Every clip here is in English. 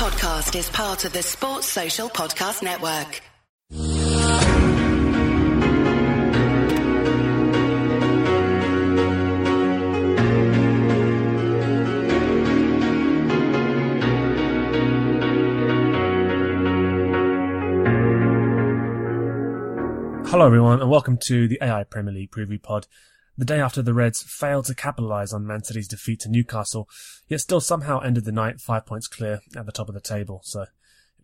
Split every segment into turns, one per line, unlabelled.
podcast is part of the Sports Social Podcast Network.
Hello, everyone, and welcome to the AI Premier League preview pod. The day after the Reds failed to capitalise on Man City's defeat to Newcastle, yet still somehow ended the night five points clear at the top of the table. So it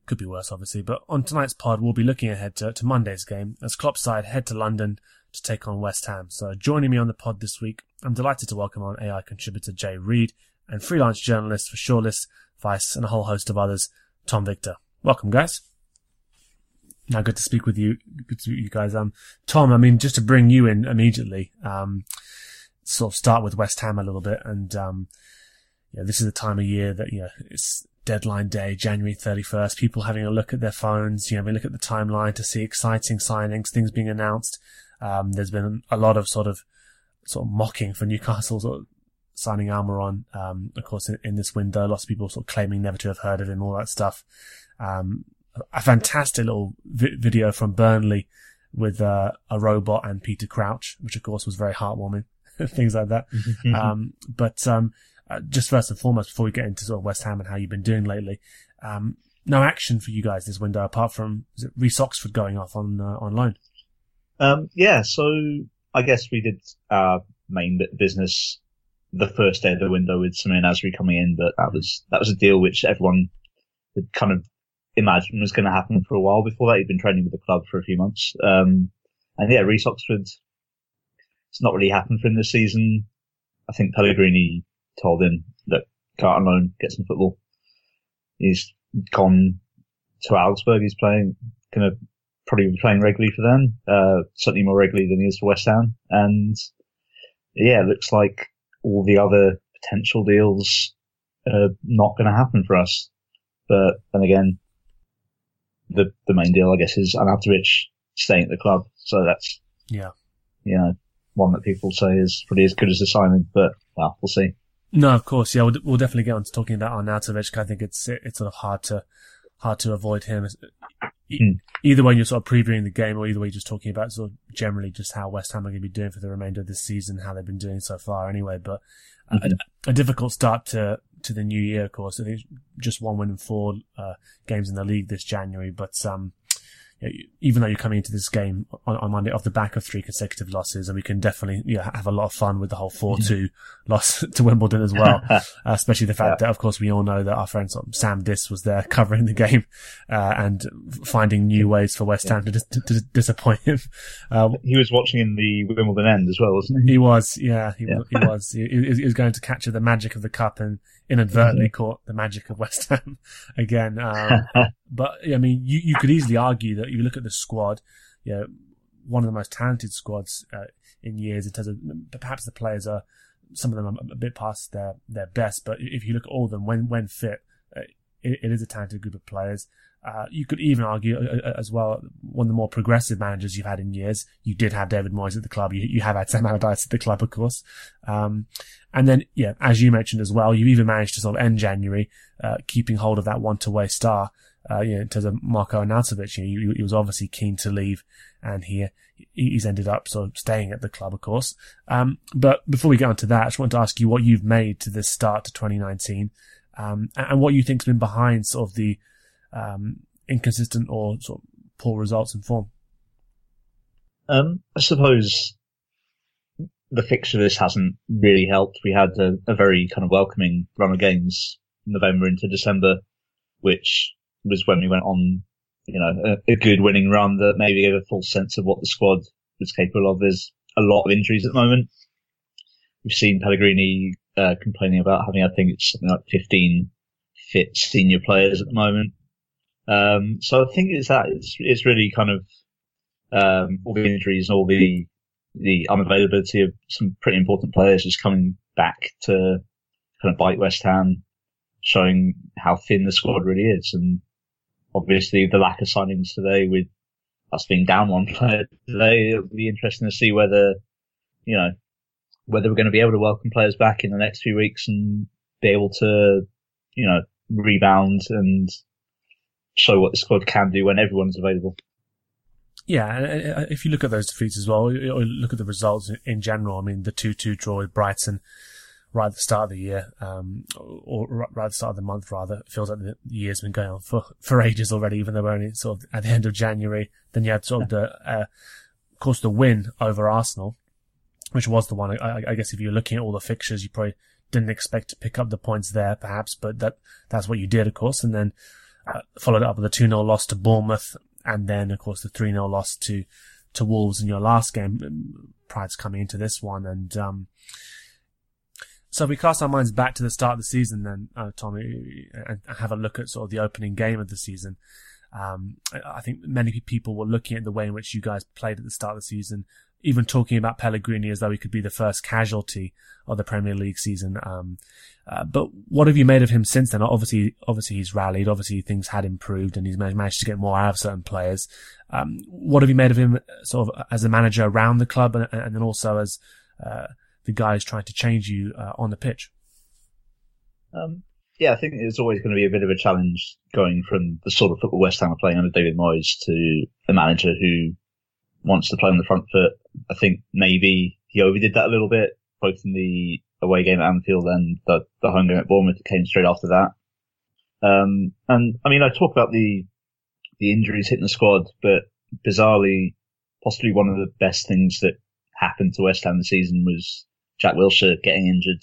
could be worse, obviously. But on tonight's pod, we'll be looking ahead to, to Monday's game as Klopp's side head to London to take on West Ham. So joining me on the pod this week, I'm delighted to welcome on AI contributor Jay Reid and freelance journalist for Shortlist, Vice, and a whole host of others, Tom Victor. Welcome, guys. Now, good to speak with you. Good to meet you guys. Um, Tom, I mean, just to bring you in immediately, um, sort of start with West Ham a little bit. And, um, yeah, this is the time of year that, you know, it's deadline day, January 31st, people having a look at their phones, you know, we look at the timeline to see exciting signings, things being announced. Um, there's been a lot of sort of, sort of mocking for Newcastle sort of signing Almiron. Um, of course, in, in, this window, lots of people sort of claiming never to have heard of him, all that stuff. Um, a fantastic little vi- video from Burnley with uh, a robot and Peter Crouch, which of course was very heartwarming, things like that. um, but um, uh, just first and foremost, before we get into sort of West Ham and how you've been doing lately, um, no action for you guys this window apart from is it Reece Oxford going off on uh, on loan.
Um, yeah, so I guess we did our main bit of business the first day of the window with Samir Nasri coming in, but that was that was a deal which everyone had kind of imagined was going to happen for a while. Before that, he'd been training with the club for a few months. Um, and yeah, Reece Oxford, it's not really happened for him this season. I think Pellegrini told him that Carter loan, get some football. He's gone to Augsburg. He's playing, going to probably be playing regularly for them, uh, certainly more regularly than he is for West Ham. And yeah, it looks like all the other potential deals are not going to happen for us. But then again, the the main deal, I guess, is Arnautovic staying at the club. So that's
yeah,
you know, one that people say is pretty as good as a signing. But well, we'll see.
No, of course, yeah, we'll, we'll definitely get on to talking about Arnautovic. I think it's it's sort of hard to hard to avoid him. Hmm. Either way, you're sort of previewing the game, or either way, you're just talking about sort of generally just how West Ham are going to be doing for the remainder of the season, how they've been doing so far, anyway. But mm-hmm. a, a, difficult start to to the new year, of course. I think just one win in four uh, games in the league this January, but um, even though you're coming into this game on, on, Monday off the back of three consecutive losses, and we can definitely you know, have a lot of fun with the whole 4-2 loss to Wimbledon as well. uh, especially the fact yeah. that, of course, we all know that our friend Sam Dis was there covering the game, uh, and finding new ways for West Ham to, to, to disappoint him.
Uh, he was watching in the Wimbledon end as well, wasn't he?
He was, yeah, he, yeah. he was. He, he, was going to capture the magic of the cup and inadvertently mm-hmm. caught the magic of West Ham again. Um, but I mean, you, you could easily argue that you look at the squad, you know, one of the most talented squads uh, in years in terms of perhaps the players are some of them are a bit past their their best, but if you look at all of them when when fit, uh, it, it is a talented group of players. Uh, you could even argue uh, uh, as well, one of the more progressive managers you've had in years. You did have David Moyes at the club. You, you have had Sam Allardyce at the club, of course. Um, and then, yeah, as you mentioned as well, you even managed to sort of end January, uh, keeping hold of that one to way star, uh, you know, in terms of Marko Arnautovic. You know, he, he, was obviously keen to leave and he, he's ended up sort of staying at the club, of course. Um, but before we get on to that, I just want to ask you what you've made to this start to 2019, um, and, and what you think's been behind sort of the, um, inconsistent or sort of poor results in form?
Um, I suppose the fixture this hasn't really helped. We had a, a, very kind of welcoming run of games November into December, which was when we went on, you know, a, a, good winning run that maybe gave a full sense of what the squad was capable of. There's a lot of injuries at the moment. We've seen Pellegrini uh, complaining about having, I think it's something like 15 fit senior players at the moment. Um, so I think it's that it's, it's really kind of um, all the injuries and all the the unavailability of some pretty important players just coming back to kind of bite West Ham, showing how thin the squad really is, and obviously the lack of signings today with us being down one player today, it'll be interesting to see whether you know whether we're going to be able to welcome players back in the next few weeks and be able to you know rebound and show what the squad can do when everyone's available.
Yeah, and if you look at those defeats as well, or look at the results in general, I mean, the 2-2 draw with Brighton right at the start of the year, um, or right at the start of the month rather, it feels like the year's been going on for, for ages already, even though we're only sort of at the end of January. Then you had sort of the, uh, of course, the win over Arsenal, which was the one, I, I guess if you're looking at all the fixtures, you probably didn't expect to pick up the points there, perhaps, but that, that's what you did, of course. And then, uh, followed up with a 2-0 loss to Bournemouth, and then, of course, the 3-0 loss to, to Wolves in your last game um, prior to coming into this one. And, um, so if we cast our minds back to the start of the season, then, uh, Tommy, and have a look at sort of the opening game of the season. Um, I think many people were looking at the way in which you guys played at the start of the season, even talking about Pellegrini as though he could be the first casualty of the Premier League season. Um, uh, but what have you made of him since then? Obviously, obviously he's rallied. Obviously things had improved and he's managed to get more out of certain players. Um, what have you made of him sort of as a manager around the club and, and then also as, uh, the guy who's trying to change you, uh, on the pitch?
Um, yeah, I think it's always going to be a bit of a challenge going from the sort of football West Ham are playing under David Moyes to a manager who wants to play on the front foot. I think maybe he overdid that a little bit, both in the away game at Anfield and the, the home game at Bournemouth came straight after that. Um, and I mean, I talk about the, the injuries hitting the squad, but bizarrely, possibly one of the best things that happened to West Ham this season was Jack Wilshere getting injured,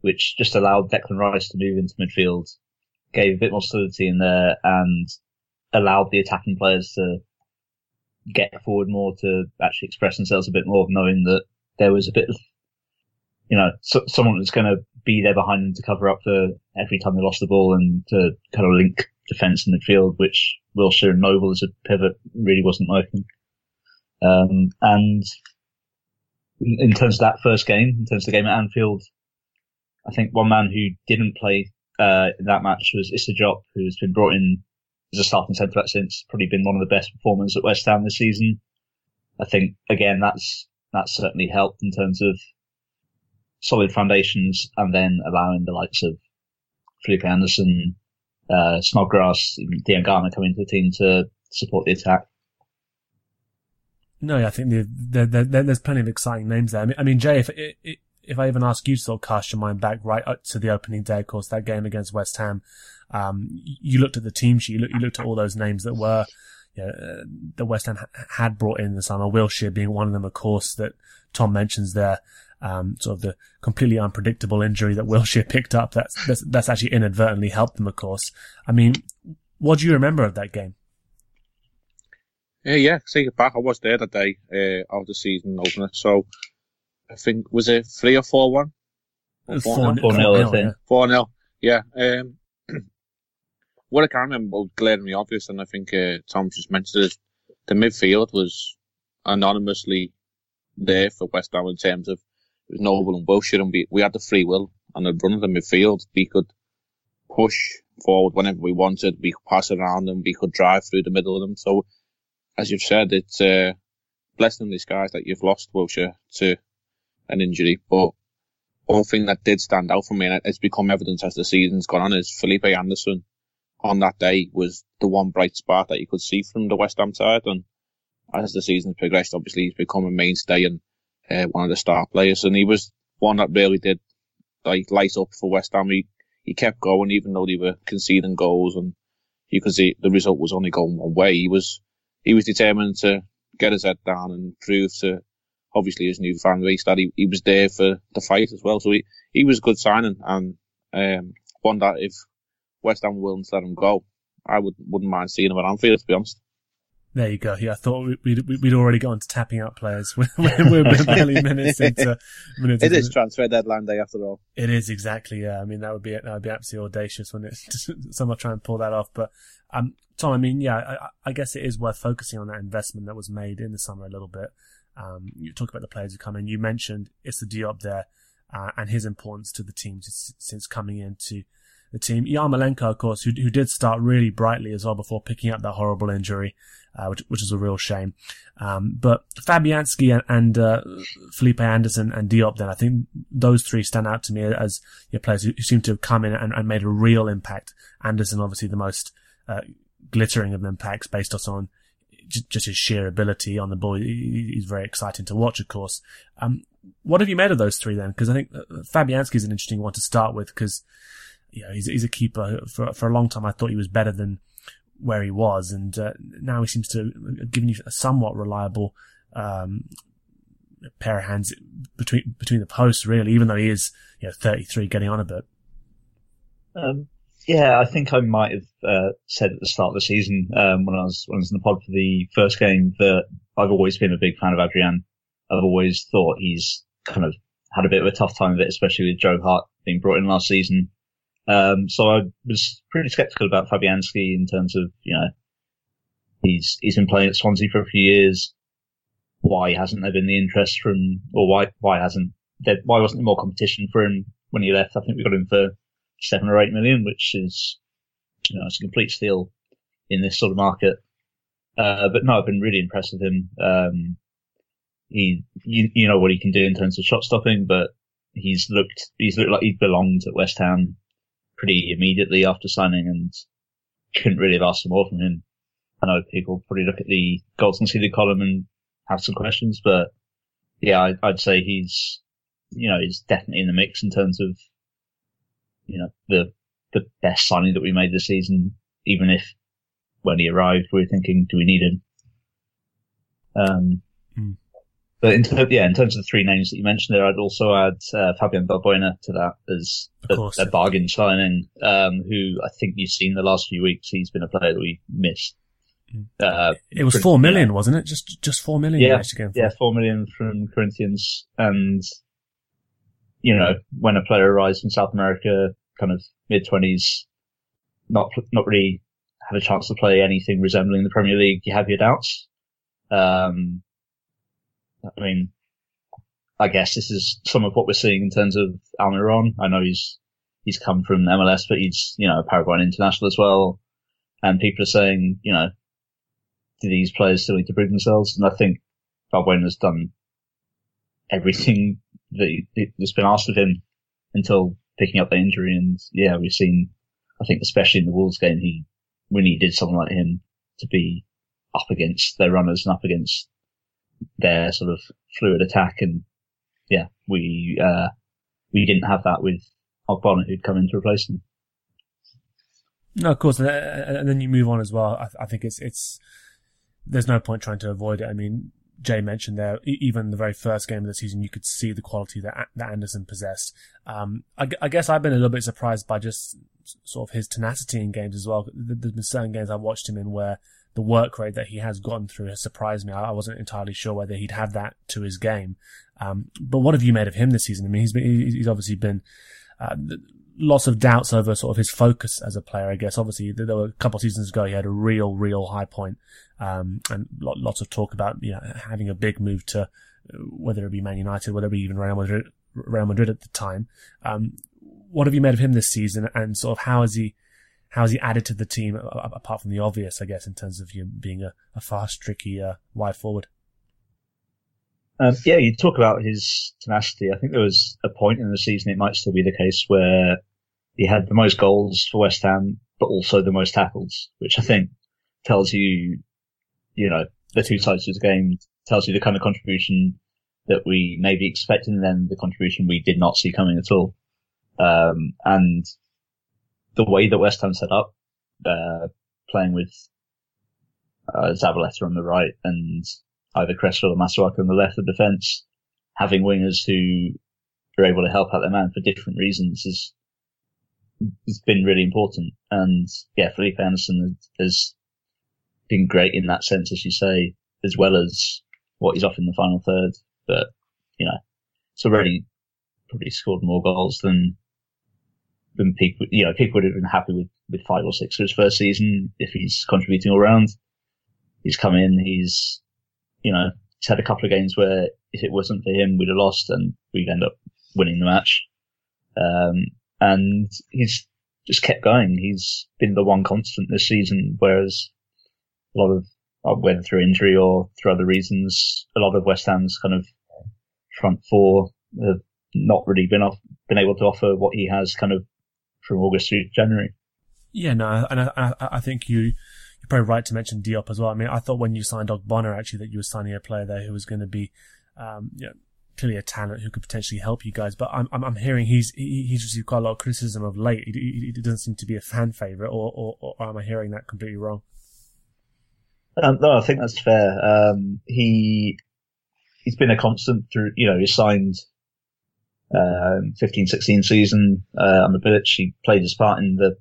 which just allowed Declan Rice to move into midfield, gave a bit more solidity in there and allowed the attacking players to get forward more to actually express themselves a bit more, knowing that there was a bit of, you know, so, someone that's going to be there behind them to cover up for every time they lost the ball and to kind of link defence in midfield, which Wilshere and Noble as a pivot really wasn't working. Um, and in terms of that first game, in terms of the game at Anfield, I think one man who didn't play uh, in that match was Issa Diop, who's been brought in as a starting centre back since, probably been one of the best performers at West Ham this season. I think again that's that's certainly helped in terms of solid foundations, and then allowing the likes of Felipe Anderson, uh, Snodgrass, Diangana coming into the team to support the attack.
No, I think the, the, the, there's plenty of exciting names there. I mean, I mean Jay, if if I even ask you to sort of cast your mind back right up to the opening day, of course, that game against West Ham, um, you looked at the team sheet, you looked, you looked at all those names that were, you know, uh, the West Ham had brought in the summer, Wilshere being one of them, of course, that Tom mentions there. Um, sort of the completely unpredictable injury that Wilshere picked up. That's, that's, that's actually inadvertently helped them, of course. I mean, what do you remember of that game?
Yeah, yeah, take it back. I was there that day uh, of the season opener. So I think was it three or four one?
Four, four, nil, I think.
Four nil. Yeah. Um, what I can remember, well, glaringly obvious, and I think uh, Tom just mentioned it, the midfield was anonymously there for West Ham in terms of it was Noble and Wilshere, and we, we had the free will and the run of the midfield. We could push forward whenever we wanted. We could pass around them. We could drive through the middle of them. So, as you've said, it's uh, blessing in disguise that you've lost Wilshere to an injury. But one thing that did stand out for me, and it's become evident as the season's gone on, is Felipe Anderson on that day was the one bright spot that you could see from the West Ham side. And as the season's progressed, obviously he's become a mainstay and uh, one of the star players. And he was one that really did like light up for West Ham. He, he kept going even though they were conceding goals and you could see the result was only going one way. He was, he was determined to get his head down and prove to obviously his new fan base that he, he was there for the fight as well. So he, he was a good signing and um, one that if West Ham were willing to let him go, I would, wouldn't mind seeing him at Anfield, to be honest.
There you go. Yeah, I thought we'd, we'd already got into tapping out players. We're, we're barely minutes into minutes.
It is transfer deadline day after all.
It is exactly. Yeah, I mean that would be that would be absolutely audacious when it someone try and pull that off. But um, Tom, I mean, yeah, I, I guess it is worth focusing on that investment that was made in the summer a little bit. Um, you talk about the players who come in. You mentioned Issa Diop there, uh, and his importance to the team since, since coming in to the team. Yarmolenko, of course, who, who did start really brightly as well before picking up that horrible injury, uh, which, which is a real shame. Um, but Fabianski and, and uh, Felipe Anderson and Diop, then I think those three stand out to me as you know, players who, who, seem to have come in and, and, made a real impact. Anderson, obviously, the most uh, glittering of impacts based on just his sheer ability on the ball. He's very exciting to watch, of course. Um, what have you made of those three then? Because I think uh, Fabianski is an interesting one to start with because you know, he's, he's a keeper for for a long time. I thought he was better than where he was, and uh, now he seems to have given you a somewhat reliable um, pair of hands between between the posts, really. Even though he is you know 33, getting on a bit.
Um, yeah, I think I might have uh, said at the start of the season um, when I was when I was in the pod for the first game that I've always been a big fan of Adrian. I've always thought he's kind of had a bit of a tough time of it, especially with Joe Hart being brought in last season. Um, so I was pretty skeptical about Fabianski in terms of, you know, he's, he's been playing at Swansea for a few years. Why hasn't there been the interest from, or why, why hasn't there, why wasn't there more competition for him when he left? I think we got him for seven or eight million, which is, you know, it's a complete steal in this sort of market. Uh, but no, I've been really impressed with him. Um, he, you, you know what he can do in terms of shot stopping, but he's looked, he's looked like he belonged at West Ham pretty immediately after signing and couldn't really have asked for more from him. I know people probably look at the goals conceded column and have some questions, but yeah, I, I'd say he's, you know, he's definitely in the mix in terms of, you know, the, the best signing that we made this season, even if when he arrived, we were thinking, do we need him? Um, mm. But in terms, yeah, in terms of the three names that you mentioned there, I'd also add uh, Fabian Balbuena to that as a, a, bargain signing, um, who I think you've seen the last few weeks. He's been a player that we missed.
Hmm. Uh, it was four million, yeah. wasn't it? Just just four million.
Yeah, yeah, four million from Corinthians, and you know when a player arrives from South America, kind of mid twenties, not not really had a chance to play anything resembling the Premier League, you have your doubts. Um, I mean, I guess this is some of what we're seeing in terms of Almiron. I know he's he's come from MLS, but he's you know a Paraguayan international as well. And people are saying, you know, do these players still need to prove themselves? And I think Balbuena has done everything that that's been asked of him until picking up the injury. And yeah, we've seen, I think especially in the Wolves game, he we needed someone like him to be up against their runners and up against their sort of fluid attack. And yeah, we, uh, we didn't have that with Ogbonna who'd come in to replace him.
No, of course, and then you move on as well. I, think it's it's there's no point trying to avoid it. I mean, Jay mentioned there, even the very first game of the season, you could see the quality that that Anderson possessed. Um, I, I, guess I've been a little bit surprised by just sort of his tenacity in games as well. There's been certain games I've watched him in where the work rate that he has gotten through has surprised me. I, wasn't entirely sure whether he'd have that to his game. Um, but what have you made of him this season? I mean, he's been, he's obviously been, uh, lots of doubts over sort of his focus as a player, I guess. Obviously, there were a couple of seasons ago, he had a real, real high point, um, and lots of talk about, you know, having a big move to, whether it be Man United, whether it be even Real Madrid, Real Madrid at the time. Um, what have you made of him this season and sort of how has he, how has he added to the team apart from the obvious, I guess, in terms of you know, being a, a, fast, tricky, uh, wide forward?
Um, yeah, you talk about his tenacity. I think there was a point in the season, it might still be the case, where he had the most goals for West Ham, but also the most tackles, which I think tells you, you know, the two sides of the game, tells you the kind of contribution that we maybe expected and then the contribution we did not see coming at all. Um, and the way that West Ham set up, uh, playing with uh, Zabaleta on the right and either Cresswell or Masuaku on the left of defence, having wingers who are able to help out their man for different reasons is has been really important. And yeah, Felipe Anderson has been great in that sense, as you say, as well as what he's off in the final third. But you know, it's already probably scored more goals than than people, you know, people would have been happy with, with five or six for his first season if he's contributing all round. He's come in, he's, you know, he's had a couple of games where if it wasn't for him, we'd have lost and we'd end up winning the match. Um, and he's, just kept going. He's been the one constant this season, whereas a lot of uh, whether through injury or through other reasons, a lot of West Ham's kind of front four have not really been off, been able to offer what he has kind of from August through January.
Yeah, no, and I, I, I think you, you're probably right to mention Diop as well. I mean, I thought when you signed Ogbonna actually that you were signing a player there who was going to be, um, you know, clearly a talent who could potentially help you guys. But I'm, I'm, I'm hearing he's, he, he's received quite a lot of criticism of late. He, he, he doesn't seem to be a fan favorite, or, or, or am I hearing that completely wrong?
Um, no, I think that's fair. Um, he he's been a constant through. You know, he signed um, 15, 16 season uh, on the Bilic. He played his part in the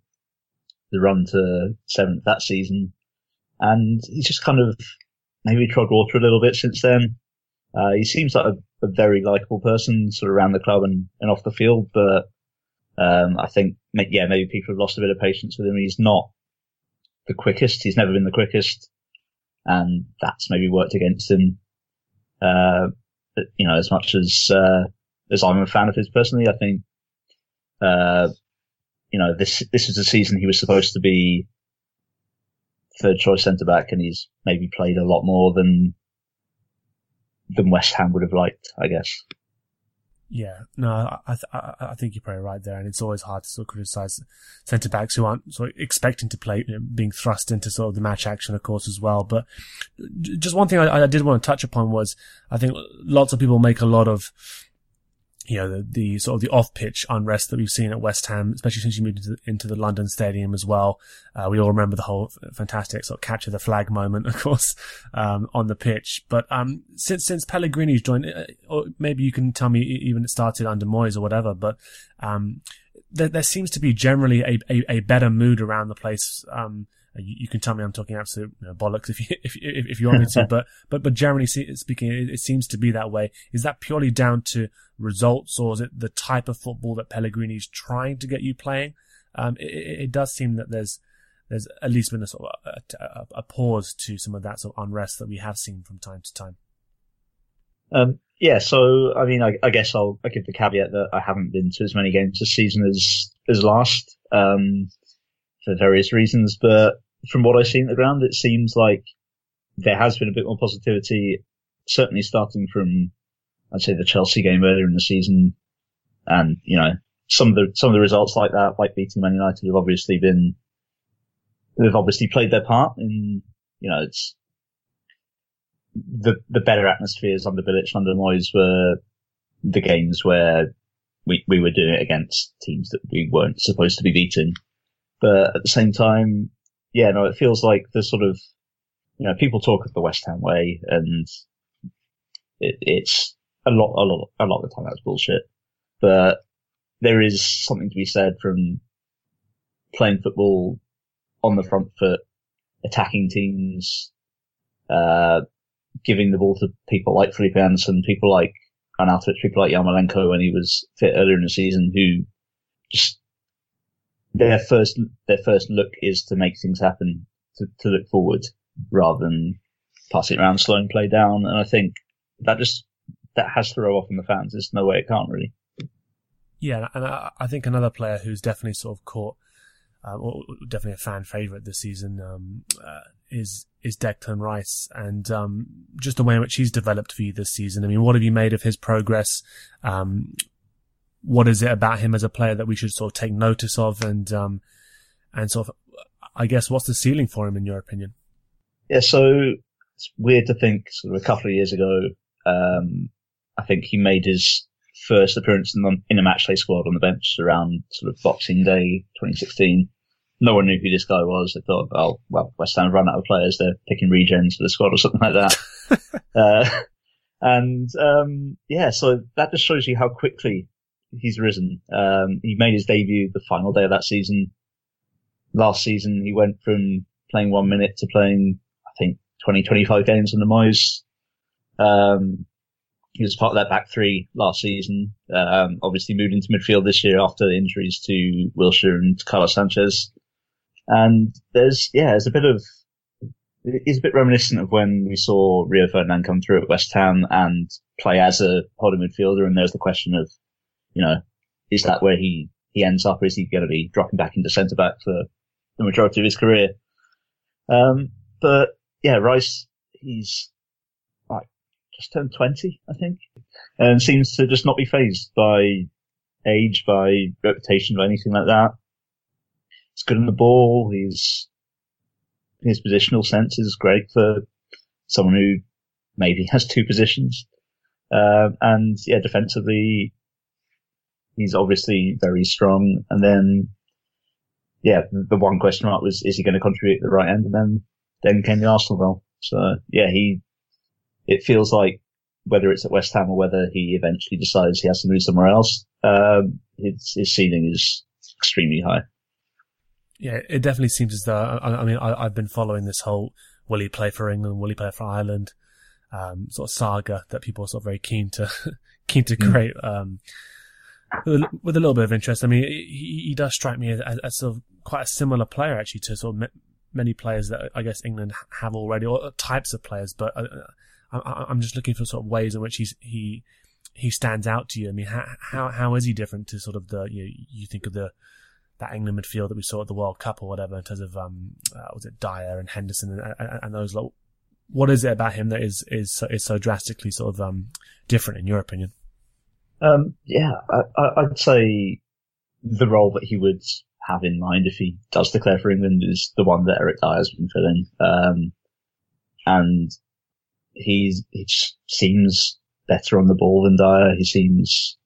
the run to seventh that season, and he's just kind of maybe trod water a little bit since then. Uh, he seems like a, a very likable person, sort of around the club and, and off the field, but um, I think, yeah, maybe people have lost a bit of patience with him. He's not the quickest. He's never been the quickest and that's maybe worked against him. Uh, you know, as much as uh, as I'm a fan of his personally, I think, uh, you know, this this is the season he was supposed to be third choice centre back, and he's maybe played a lot more than than West Ham would have liked, I guess.
Yeah, no, I, I, think you're probably right there, and it's always hard to sort of criticize centre backs who aren't sort of expecting to play, you know, being thrust into sort of the match action, of course, as well. But just one thing I, I did want to touch upon was I think lots of people make a lot of you know, the, the, sort of the off-pitch unrest that we've seen at West Ham, especially since you moved into, into the London Stadium as well. Uh, we all remember the whole fantastic sort of capture the flag moment, of course, um, on the pitch. But um, since since Pellegrini's joined, uh, or maybe you can tell me even it started under Moyes or whatever, but um, there, there seems to be generally a, a, a better mood around the place. Um, you, you, can tell me I'm talking absolute you know, bollocks if you if, if, if you want me to, but but but generally speaking, it, it, seems to be that way. Is that purely down to results, or is it the type of football that Pellegrini is trying to get you playing? Um, it, it, does seem that there's there's at least been a sort of a, a, a, pause to some of that sort of unrest that we have seen from time to time.
Um, yeah, so I mean, I, I guess I'll, I'll, give the caveat that I haven't been to as many games this season as as last. Um, for various reasons. But from what I've seen at the ground, it seems like there has been a bit more positivity, certainly starting from, I'd say the Chelsea game earlier in the season. And, you know, some of the, some of the results like that, like beating Man United have obviously been, they've obviously played their part in, you know, it's the, the better atmospheres under Bilic under Moyes were the games where we, we were doing it against teams that we weren't supposed to be beating. But at the same time, yeah, no, it feels like the sort of, you know, people talk of the West Ham way and it, it's a lot, a lot, a lot of the time that's bullshit. But there is something to be said from playing football on the front foot, attacking teams, uh, giving the ball to people like Felipe Anderson, people like Arnautovic, people like Yarmolenko when he was fit earlier in the season who just their first their first look is to make things happen, to, to look forward rather than passing around, slowing play down. And I think that just that has to roll off on the fans. There's no way it can't really.
Yeah, and I, I think another player who's definitely sort of caught, um, or definitely a fan favorite this season, um, uh, is is Declan Rice, and um, just the way in which he's developed for you this season. I mean, what have you made of his progress? Um, what is it about him as a player that we should sort of take notice of and um, and sort of I guess what's the ceiling for him in your opinion?
Yeah, so it's weird to think sort of a couple of years ago, um, I think he made his first appearance in, the, in a matchday squad on the bench around sort of Boxing Day 2016. No one knew who this guy was. They thought, oh, well, West Ham run out of players. They're picking regens for the squad or something like that. uh, and, um, yeah, so that just shows you how quickly he's risen. Um, he made his debut the final day of that season. Last season, he went from playing one minute to playing, I think, 20, 25 games on the Moyes. Um, he was part of that back three last season. Um, obviously moved into midfield this year after injuries to Wilshere and Carlos Sanchez. And there's, yeah, there's a bit of, it's a bit reminiscent of when we saw Rio Ferdinand come through at West Ham and play as a holding midfielder. And there's the question of, you know, is that where he he ends up, or is he going to be dropping back into centre back for the majority of his career? Um, but yeah, Rice, he's like just turned 20, I think, and seems to just not be phased by age, by reputation, by anything like that. He's good on the ball. He's, his positional sense is great for someone who maybe has two positions. Um, and yeah, defensively, he's obviously very strong. And then, yeah, the one question mark was, is he going to contribute at the right end? And then, then came the Arsenal goal. So yeah, he, it feels like whether it's at West Ham or whether he eventually decides he has to move somewhere else, um, his, his ceiling is extremely high.
Yeah, it definitely seems as though, I, I mean, I, have been following this whole will he play for England, will he play for Ireland, um, sort of saga that people are sort of very keen to, keen to hmm. create, um, with, a little bit of interest. I mean, he, he does strike me as, as, sort of quite a similar player actually to sort of many players that I guess England have already, or types of players. But uh, I, am just looking for sort of ways in which he's he he stands out to you. I mean, how how how is he different to sort of the you know, you think of the that England midfield that we saw at the World Cup or whatever in terms of um uh, was it Dier and Henderson and, and, and those lot. What is it about him that is is so, is so drastically sort of um different in your opinion?
Um, yeah, I, would say the role that he would have in mind if he does declare for England is the one that Eric Dier's been filling. Um, and he's, he seems better on the ball than Dyer. He seems,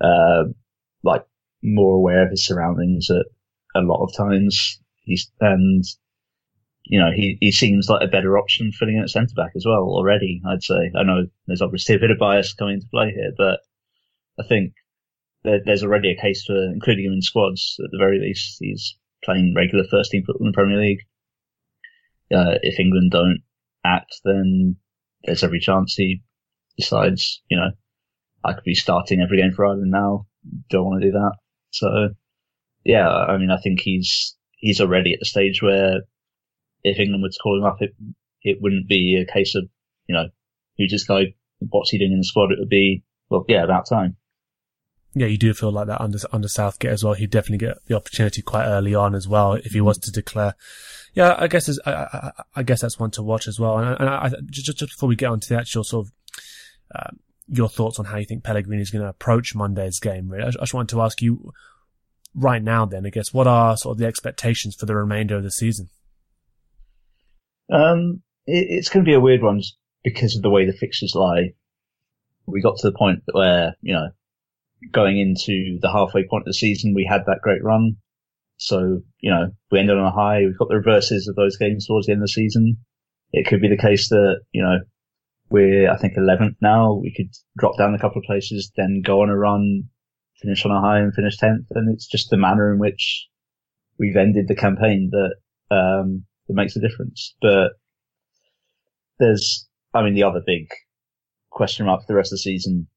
uh, like more aware of his surroundings at a lot of times. He's, and, you know, he, he seems like a better option filling in at centre back as well already, I'd say. I know there's obviously a bit of bias coming into play here, but I think there, there's already a case for including him in squads at the very least. He's playing regular first team football in the Premier League. Uh, if England don't act, then there's every chance he decides, you know, I could be starting every game for Ireland now. Don't want to do that. So, yeah, I mean, I think he's he's already at the stage where if England were to call him up, it it wouldn't be a case of you know who's this guy, what's he doing in the squad. It would be well, yeah, about time
yeah, you do feel like that under under Southgate as well. He'd definitely get the opportunity quite early on as well if he was to declare. Yeah, I guess I, I, I, guess that's one to watch as well. And, and I, just, just before we get on to the actual sort of uh, your thoughts on how you think Pellegrini is going to approach Monday's game, really, I, just wanted to ask you right now. Then, I guess, what are sort of the expectations for the remainder of the season?
Um, it, it's going to be a weird one because of the way the fixtures lie. We got to the point where you know going into the halfway point of the season, we had that great run. So, you know, we ended on a high. We've got the reverses of those games towards the end of the season. It could be the case that, you know, we're, I think, 11th now. We could drop down a couple of places, then go on a run, finish on a high and finish 10th. And it's just the manner in which we've ended the campaign that, um, that makes a difference. But there's, I mean, the other big question mark for the rest of the season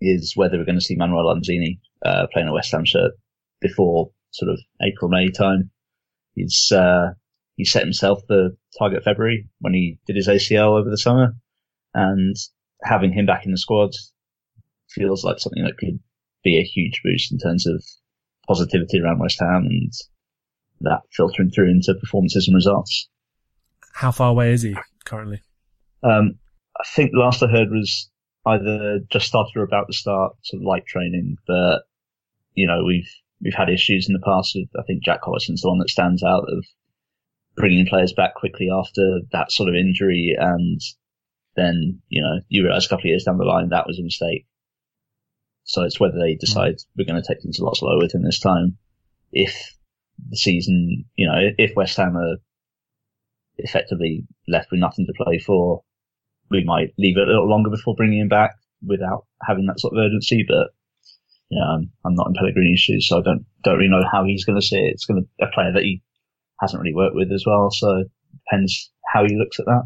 is whether we're going to see Manuel Lanzini uh, playing a West Ham shirt before sort of April May time. He's uh, he set himself the target February when he did his ACL over the summer, and having him back in the squad feels like something that could be a huge boost in terms of positivity around West Ham and that filtering through into performances and results.
How far away is he currently?
Um, I think the last I heard was either just started or about to start sort of light training, but you know we've we've had issues in the past. With, I think Jack Collison's the one that stands out of bringing players back quickly after that sort of injury, and then you know you realise a couple of years down the line that was a mistake. So it's whether they decide mm-hmm. we're going to take things a lot slower with him this time. If the season, you know, if West Ham are effectively left with nothing to play for, we might leave it a little longer before bringing him back without having that sort of urgency. But you know, I'm, I'm not in Pellegrini's shoes, so I don't don't really know how he's going to see it. It's going to a player that he hasn't really worked with as well, so depends how he looks at that.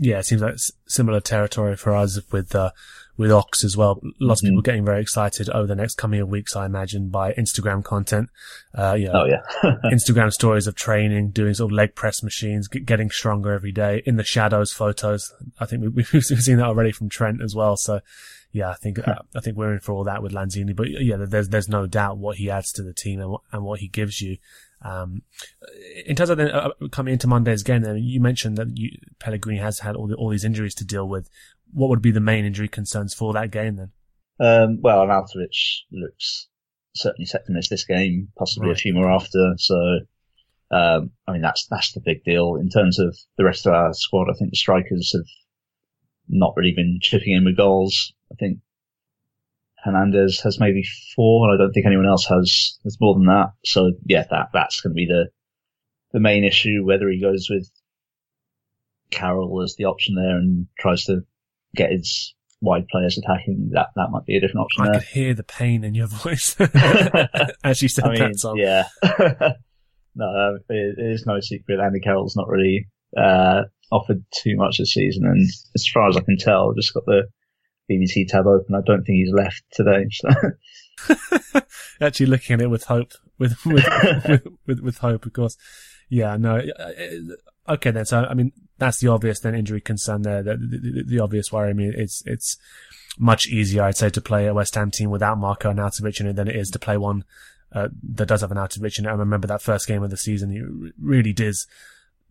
Yeah, it seems like similar territory for us with uh, with Ox as well. Lots mm-hmm. of people getting very excited over the next coming of weeks, I imagine, by Instagram content. Uh, know,
oh yeah,
Instagram stories of training, doing sort of leg press machines, getting stronger every day in the shadows photos. I think we, have seen that already from Trent as well. So yeah, I think uh, I think we're in for all that with Lanzini. But yeah, there's there's no doubt what he adds to the team and what, and what he gives you. Um, in terms of then uh, coming into Monday's game, then you mentioned that you, Pellegrini has had all the, all these injuries to deal with. What would be the main injury concerns for that game then?
Um, well, Arnautovic looks certainly set to miss this game, possibly right. a few more after. So, um, I mean, that's that's the big deal in terms of the rest of our squad. I think the strikers have not really been chipping in with goals. I think Hernandez has maybe four, and I don't think anyone else has has more than that. So yeah, that that's going to be the the main issue. Whether he goes with Carroll as the option there and tries to get his wide players attacking, that that might be a different option.
I
there.
could hear the pain in your voice as you said I mean, that song.
Yeah, no, it, it is no secret. Andy Carroll's not really uh, offered too much this season, and as far as I can tell, just got the BBC tab open. I don't think he's left today. So.
Actually, looking at it with hope, with with, with, with, with hope, of course. Yeah, no. Okay, then. So, I mean, that's the obvious then injury concern there. The, the, the, obvious worry. I mean, it's it's much easier, I'd say, to play a West Ham team without Marko Arnautovic in it than it is to play one uh, that does have an Arnautovic in it. I remember that first game of the season. It really does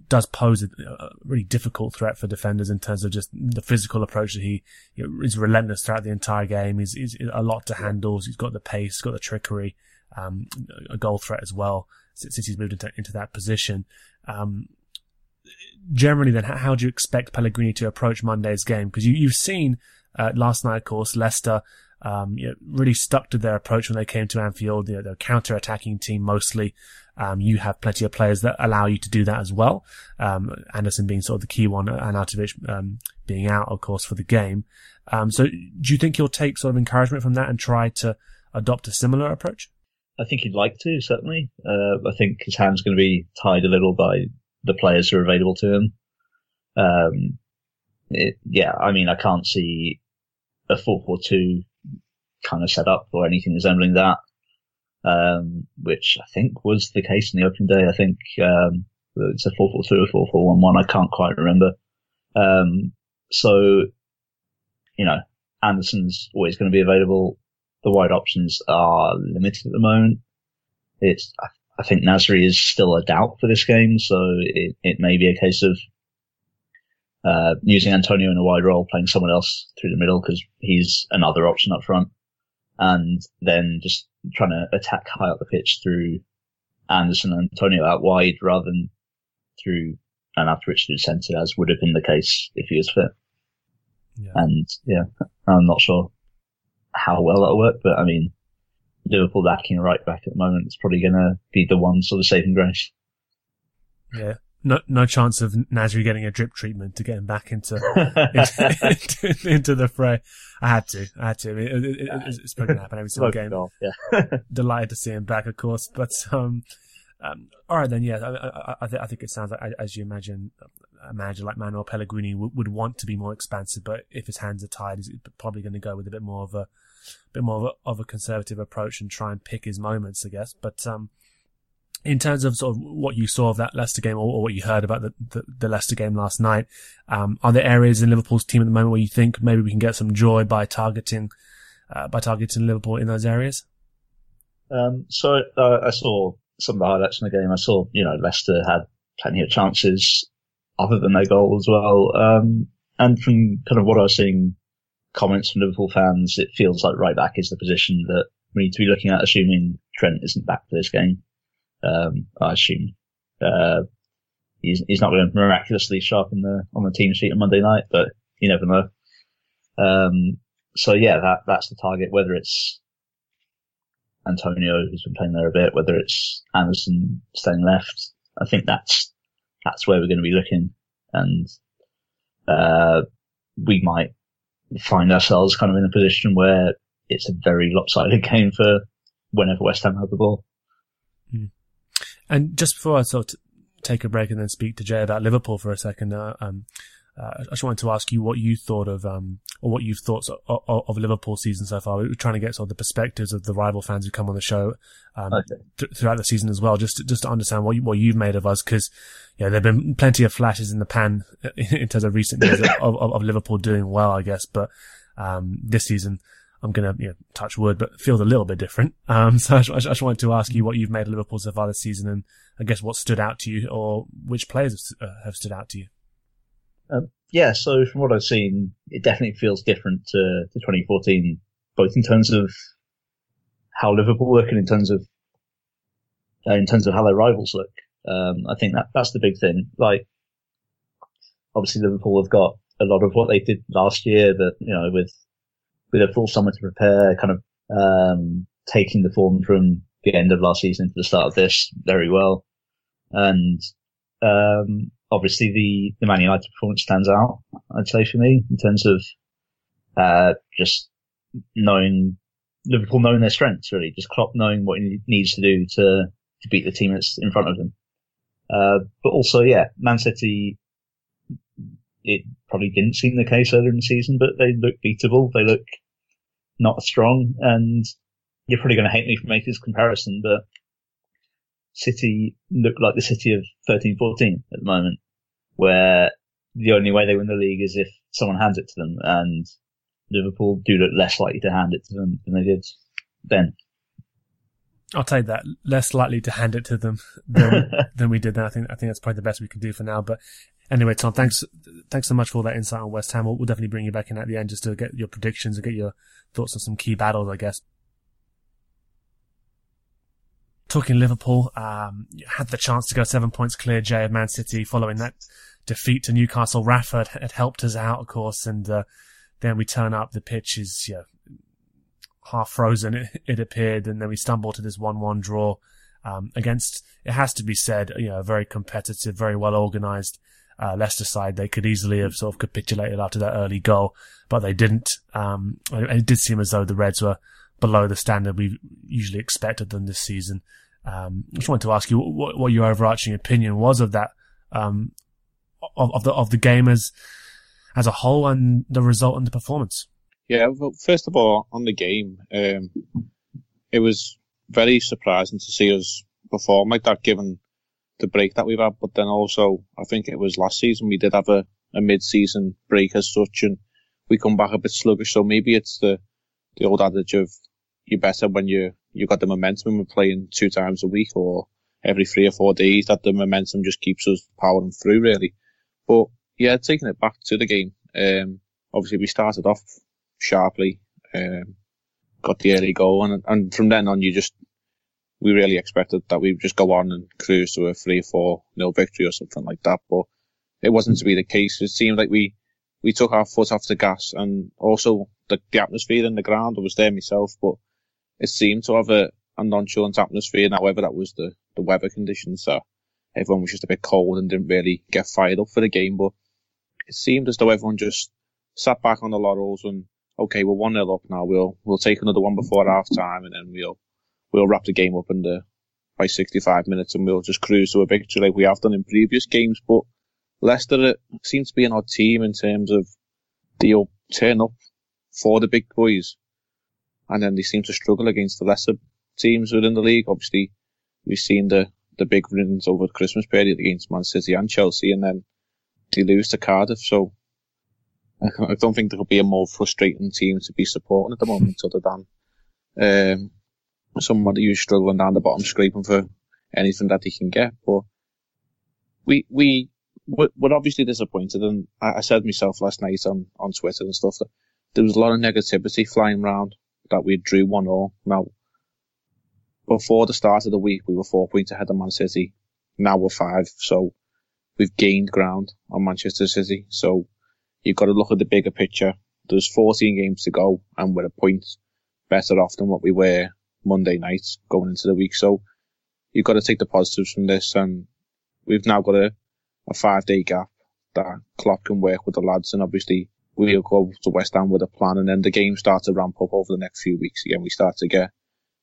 does pose a, a, really difficult threat for defenders in terms of just the physical approach that he you know, is relentless throughout the entire game. He's, he's a lot to handle. He's got the pace, he's got the trickery, um, a goal threat as well since, since he's moved into, into that position. Um, generally then, how, how, do you expect Pellegrini to approach Monday's game? Because you, you've seen, uh, last night, of course, Leicester, um, you know, really stuck to their approach when they came to Anfield. You know, they're counter-attacking team mostly. Um, you have plenty of players that allow you to do that as well. Um, Anderson being sort of the key one, and Arnautovic um, being out, of course, for the game. Um, so, do you think you'll take sort of encouragement from that and try to adopt a similar approach?
I think he'd like to, certainly. Uh, I think his hand's going to be tied a little by the players who are available to him. Um, it, yeah, I mean, I can't see a 4-4-2 kind of set up or anything resembling that um, which I think was the case in the opening day. I think um, it's a 4-4-2 or 4-4-1-1. I can't quite remember. Um, so, you know, Anderson's always going to be available. The wide options are limited at the moment. It's, I think Nasri is still a doubt for this game, so it, it may be a case of uh, using Antonio in a wide role, playing someone else through the middle because he's another option up front and then just trying to attack high up the pitch through Anderson and Antonio out wide rather than through and after Richard centre as would have been the case if he was fit. Yeah. And yeah, I'm not sure how well that'll work, but I mean, Liverpool lacking a right back at the moment is probably going to be the one sort of saving grace.
Yeah no no chance of Nasri getting a drip treatment to get him back into into, into, into, the fray. I had to, I had to. I mean, it, it, it's probably gonna happen every single game.
yeah.
Delighted to see him back, of course. But um, um all right then. Yeah, I, I, I, th- I think it sounds like as you imagine, a manager like Manuel Pellegrini w- would want to be more expansive, but if his hands are tied, he's probably going to go with a bit more of a bit more of a, of a conservative approach and try and pick his moments, I guess. But um in terms of sort of what you saw of that Leicester game or, or what you heard about the, the, the Leicester game last night, um, are there areas in Liverpool's team at the moment where you think maybe we can get some joy by targeting, uh, by targeting Liverpool in those areas?
Um, so uh, I saw some of the highlights in the game. I saw, you know, Leicester had plenty of chances other than their goal as well. Um, and from kind of what I was seeing comments from Liverpool fans, it feels like right back is the position that we need to be looking at, assuming Trent isn't back for this game. Um, I assume uh, he's he's not going to miraculously sharpen the on the team sheet on Monday night, but you never know. Um, so yeah, that that's the target. Whether it's Antonio who's been playing there a bit, whether it's Anderson staying left, I think that's that's where we're going to be looking, and uh, we might find ourselves kind of in a position where it's a very lopsided game for whenever West Ham have the ball.
And just before I sort of take a break and then speak to Jay about Liverpool for a second, uh, um, uh, I just wanted to ask you what you thought of, um, or what you've thought of, of, of Liverpool's season so far. We are trying to get sort of the perspectives of the rival fans who come on the show, um, okay. th- throughout the season as well, just to, just to understand what you, what you've made of us, because, yeah, there've been plenty of flashes in the pan in terms of recent years of, of, of, Liverpool doing well, I guess, but, Um, this season, I'm going to you know, touch wood, but feels a little bit different. Um, so I just, I just, wanted to ask you what you've made of Liverpool so far this season, and I guess what stood out to you, or which players have, uh, have stood out to you.
Um, yeah, so from what I've seen, it definitely feels different to, to 2014, both in terms of how Liverpool look and in terms of uh, in terms of how their rivals look. Um, I think that that's the big thing. Like, obviously Liverpool have got a lot of what they did last year, that you know, with with a full summer to prepare, kind of um, taking the form from the end of last season to the start of this very well, and um, obviously the the Man United performance stands out. I'd say for me in terms of uh, just knowing Liverpool knowing their strengths really, just Klopp knowing what he needs to do to to beat the team that's in front of him. Uh, but also, yeah, Man City, it probably didn't seem the case earlier in the season, but they look beatable. They look not strong, and you're probably going to hate me for making this comparison, but City look like the City of 13, 14 at the moment, where the only way they win the league is if someone hands it to them, and Liverpool do look less likely to hand it to them than they did then.
I'll take that. Less likely to hand it to them than, than we did then. I think I think that's probably the best we can do for now. But anyway, Tom, thanks thanks so much for all that insight on West Ham. We'll, we'll definitely bring you back in at the end just to get your predictions and get your thoughts on some key battles, I guess. Talking Liverpool, um, had the chance to go seven points clear, Jay, of Man City following that defeat to Newcastle. Rashford had helped us out, of course, and uh, then we turn up. The pitch is you know, half frozen, it, it, appeared, and then we stumbled to this 1-1 draw um, against, it has to be said, you know, a very competitive, very well organised uh, Leicester side. They could easily have sort of capitulated after that early goal, but they didn't. Um, it did seem as though the Reds were below the standard we usually expected them this season. Um, I just wanted to ask you what, what your overarching opinion was of that, um, of, of, the of the game as as a whole and the result and the performance.
Yeah, well, first of all, on the game, um, it was very surprising to see us perform like that, given the break that we've had. But then also, I think it was last season we did have a, a mid-season break as such, and we come back a bit sluggish. So maybe it's the the old adage of you're better when you you got the momentum and playing two times a week or every three or four days. That the momentum just keeps us powering through, really. But yeah, taking it back to the game. Um, obviously we started off sharply, um, got the early goal, and and from then on you just we really expected that we would just go on and cruise to a 3 4 nil victory or something like that. But it wasn't to be the case. It seemed like we we took our foot off the gas, and also the, the atmosphere in the ground. I was there myself, but it seemed to have a, a nonchalant atmosphere. However, that was the, the weather conditions. So everyone was just a bit cold and didn't really get fired up for the game. But it seemed as though everyone just sat back on the laurels and okay, we're one 0 up now. We'll we'll take another one before half time, and then we'll we'll wrap the game up in the by 65 minutes, and we'll just cruise to a victory like we have done in previous games. But Leicester seems to be an odd team in terms of they'll turn up for the big boys, and then they seem to struggle against the lesser teams within the league. Obviously, we've seen the the big wins over the Christmas period against Man City and Chelsea, and then they lose to Cardiff. So I don't think there could be a more frustrating team to be supporting at the moment other than um, somebody who's struggling down the bottom, scraping for anything that he can get. But we we we're obviously disappointed, and I said myself last night on on Twitter and stuff that there was a lot of negativity flying around that we drew one all. Now, before the start of the week, we were four points ahead of Man City. Now we're five, so we've gained ground on Manchester City. So you've got to look at the bigger picture. There's 14 games to go, and we're a point better off than what we were Monday night going into the week. So you've got to take the positives from this, and we've now got a, a five day gap that Klopp can work with the lads, and obviously we'll go to West Ham with a plan, and then the game starts to ramp up over the next few weeks. Again, we start to get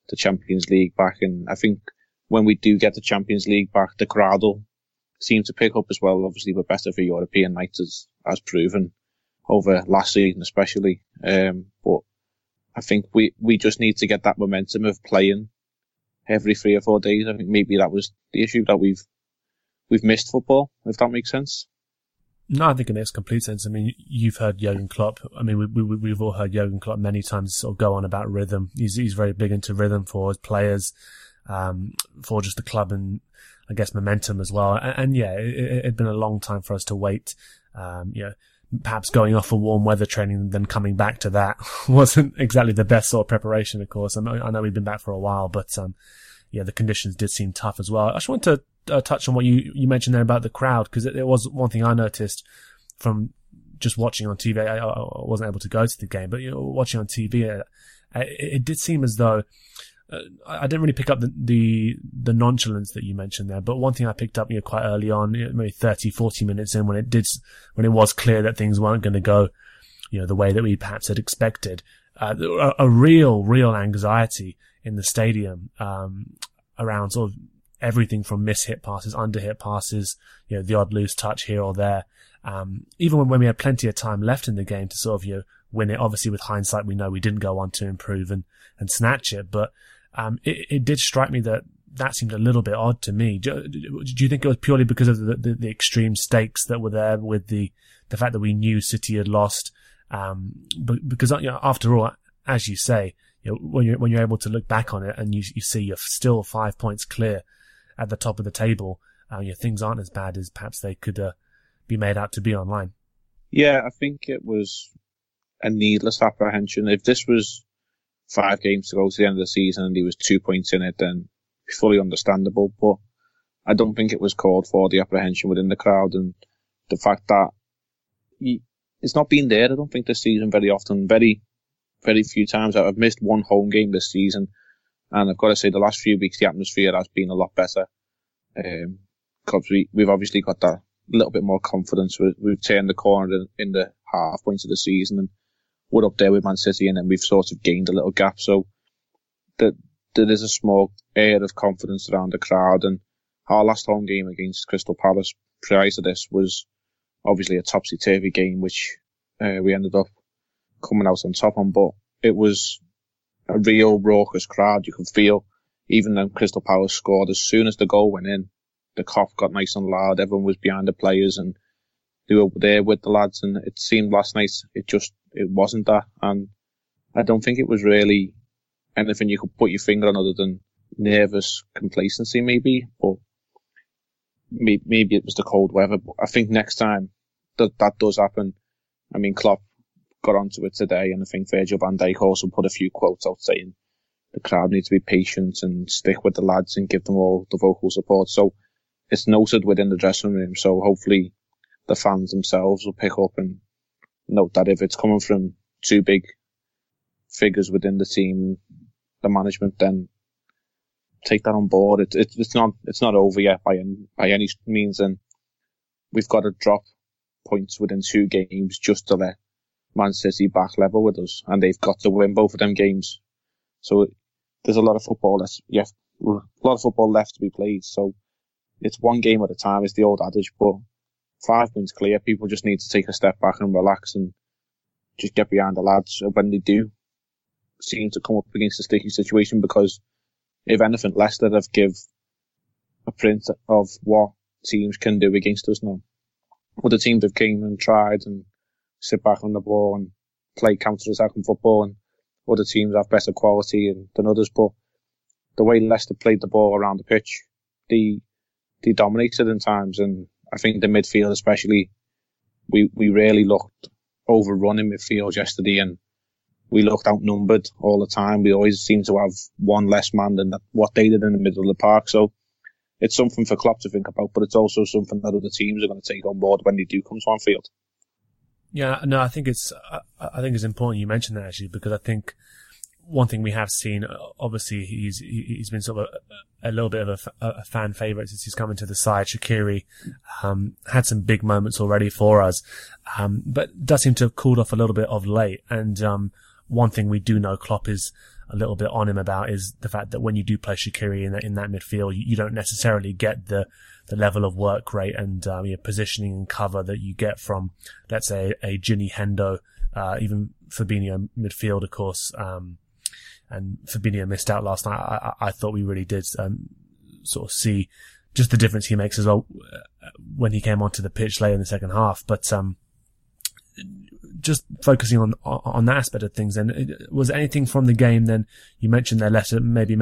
the Champions League back, and I think when we do get the Champions League back, the crowd will seem to pick up as well. Obviously, we're better for European nights as, as proven over last season, especially. Um, but I think we, we just need to get that momentum of playing every three or four days. I think maybe that was the issue that we've, we've missed football, if that makes sense.
No, I think it makes complete sense. I mean, you've heard Jurgen Klopp. I mean, we, we, we've all heard Jurgen Klopp many times sort of go on about rhythm. He's, he's very big into rhythm for his players, um, for just the club and I guess momentum as well. And, and yeah, it, had been a long time for us to wait. Um, you know, perhaps going off for warm weather training and then coming back to that wasn't exactly the best sort of preparation, of course. I know, I know we've been back for a while, but, um, yeah, the conditions did seem tough as well. I just want to uh, touch on what you, you mentioned there about the crowd because it, it, was one thing I noticed from just watching on TV. I, I wasn't able to go to the game, but you know, watching on TV, uh, it, it, did seem as though I didn't really pick up the, the, the nonchalance that you mentioned there. But one thing I picked up you know, quite early on, maybe 30, 40 minutes in, when it did when it was clear that things weren't going to go, you know, the way that we perhaps had expected. Uh, a, a, real, real anxiety in the stadium um, around sort of everything from miss hit passes, under hit passes, you know, the odd loose touch here or there. Um, even when, when we had plenty of time left in the game to sort of, you know, win it. Obviously, with hindsight, we know we didn't go on to improve and, and snatch it, but, um, it, it did strike me that that seemed a little bit odd to me. Do, do you think it was purely because of the, the, the, extreme stakes that were there with the, the fact that we knew City had lost? Um, but because, you know, after all, as you say, you know, when you're, when you're able to look back on it and you, you see you're still five points clear at the top of the table, uh, you know, things aren't as bad as perhaps they could uh, be made out to be online.
Yeah, I think it was a needless apprehension. If this was five games to go to the end of the season and he was two points in it, then fully understandable. But I don't think it was called for the apprehension within the crowd and the fact that he, it's not been there. I don't think this season very often. Very, very few times. I've missed one home game this season and I've got to say, the last few weeks, the atmosphere has been a lot better. Um, cause we, we've obviously got that little bit more confidence. We, we've turned the corner in, in the half points of the season and we're up there with Man City and then we've sort of gained a little gap. So that there is a small air of confidence around the crowd and our last home game against Crystal Palace prior to this was obviously a topsy-turvy game, which uh, we ended up coming out on top on, but it was a real raucous crowd. You could feel, even when Crystal Palace scored, as soon as the goal went in, the Kop got nice and loud. Everyone was behind the players and they were there with the lads. And it seemed last night it just it wasn't that. And I don't think it was really anything you could put your finger on other than nervous complacency, maybe. or maybe it was the cold weather. But I think next time that that does happen, I mean, Klopp got onto it today, and I think Virgil van Dijk also put a few quotes out saying the crowd needs to be patient and stick with the lads and give them all the vocal support. So it's noted within the dressing room. So hopefully the fans themselves will pick up and note that if it's coming from two big figures within the team, the management, then take that on board. It, it, it's not it's not over yet by by any means, and we've got to drop points within two games just to let Man City back level with us, and they've got to win both of them games. So there's a lot of football that's yeah, a lot of football left to be played. So it's one game at a time. It's the old adage, but five points clear. People just need to take a step back and relax and just get behind the lads when they do seem to come up against a sticky situation. Because if anything, Leicester have give a print of what teams can do against us now. Other teams have came and tried and sit back on the ball and play counter-attacking football and other teams have better quality than others. But the way Leicester played the ball around the pitch, they, they dominated in times. And I think the midfield, especially, we, we rarely looked overrun in midfield yesterday and we looked outnumbered all the time. We always seemed to have one less man than what they did in the middle of the park. So it's something for Klopp to think about, but it's also something that other teams are going to take on board when they do come to Anfield.
Yeah, no, I think it's I think it's important you mentioned that actually because I think one thing we have seen, obviously, he's he's been sort of a, a little bit of a, a, fan favorite since he's come into the side. Shaqiri um, had some big moments already for us, um, but does seem to have cooled off a little bit of late. And um, one thing we do know Klopp is a little bit on him about is the fact that when you do play Shaqiri in that in that midfield, you, you don't necessarily get the the level of work rate and um, you know, positioning and cover that you get from, let's say, a Gini Hendo, uh, even Fabinho midfield, of course. Um, and Fabinho missed out last night. I, I, I thought we really did um, sort of see just the difference he makes as well uh, when he came onto the pitch later in the second half. But um, just focusing on on that aspect of things, then was anything from the game? Then you mentioned their letter, maybe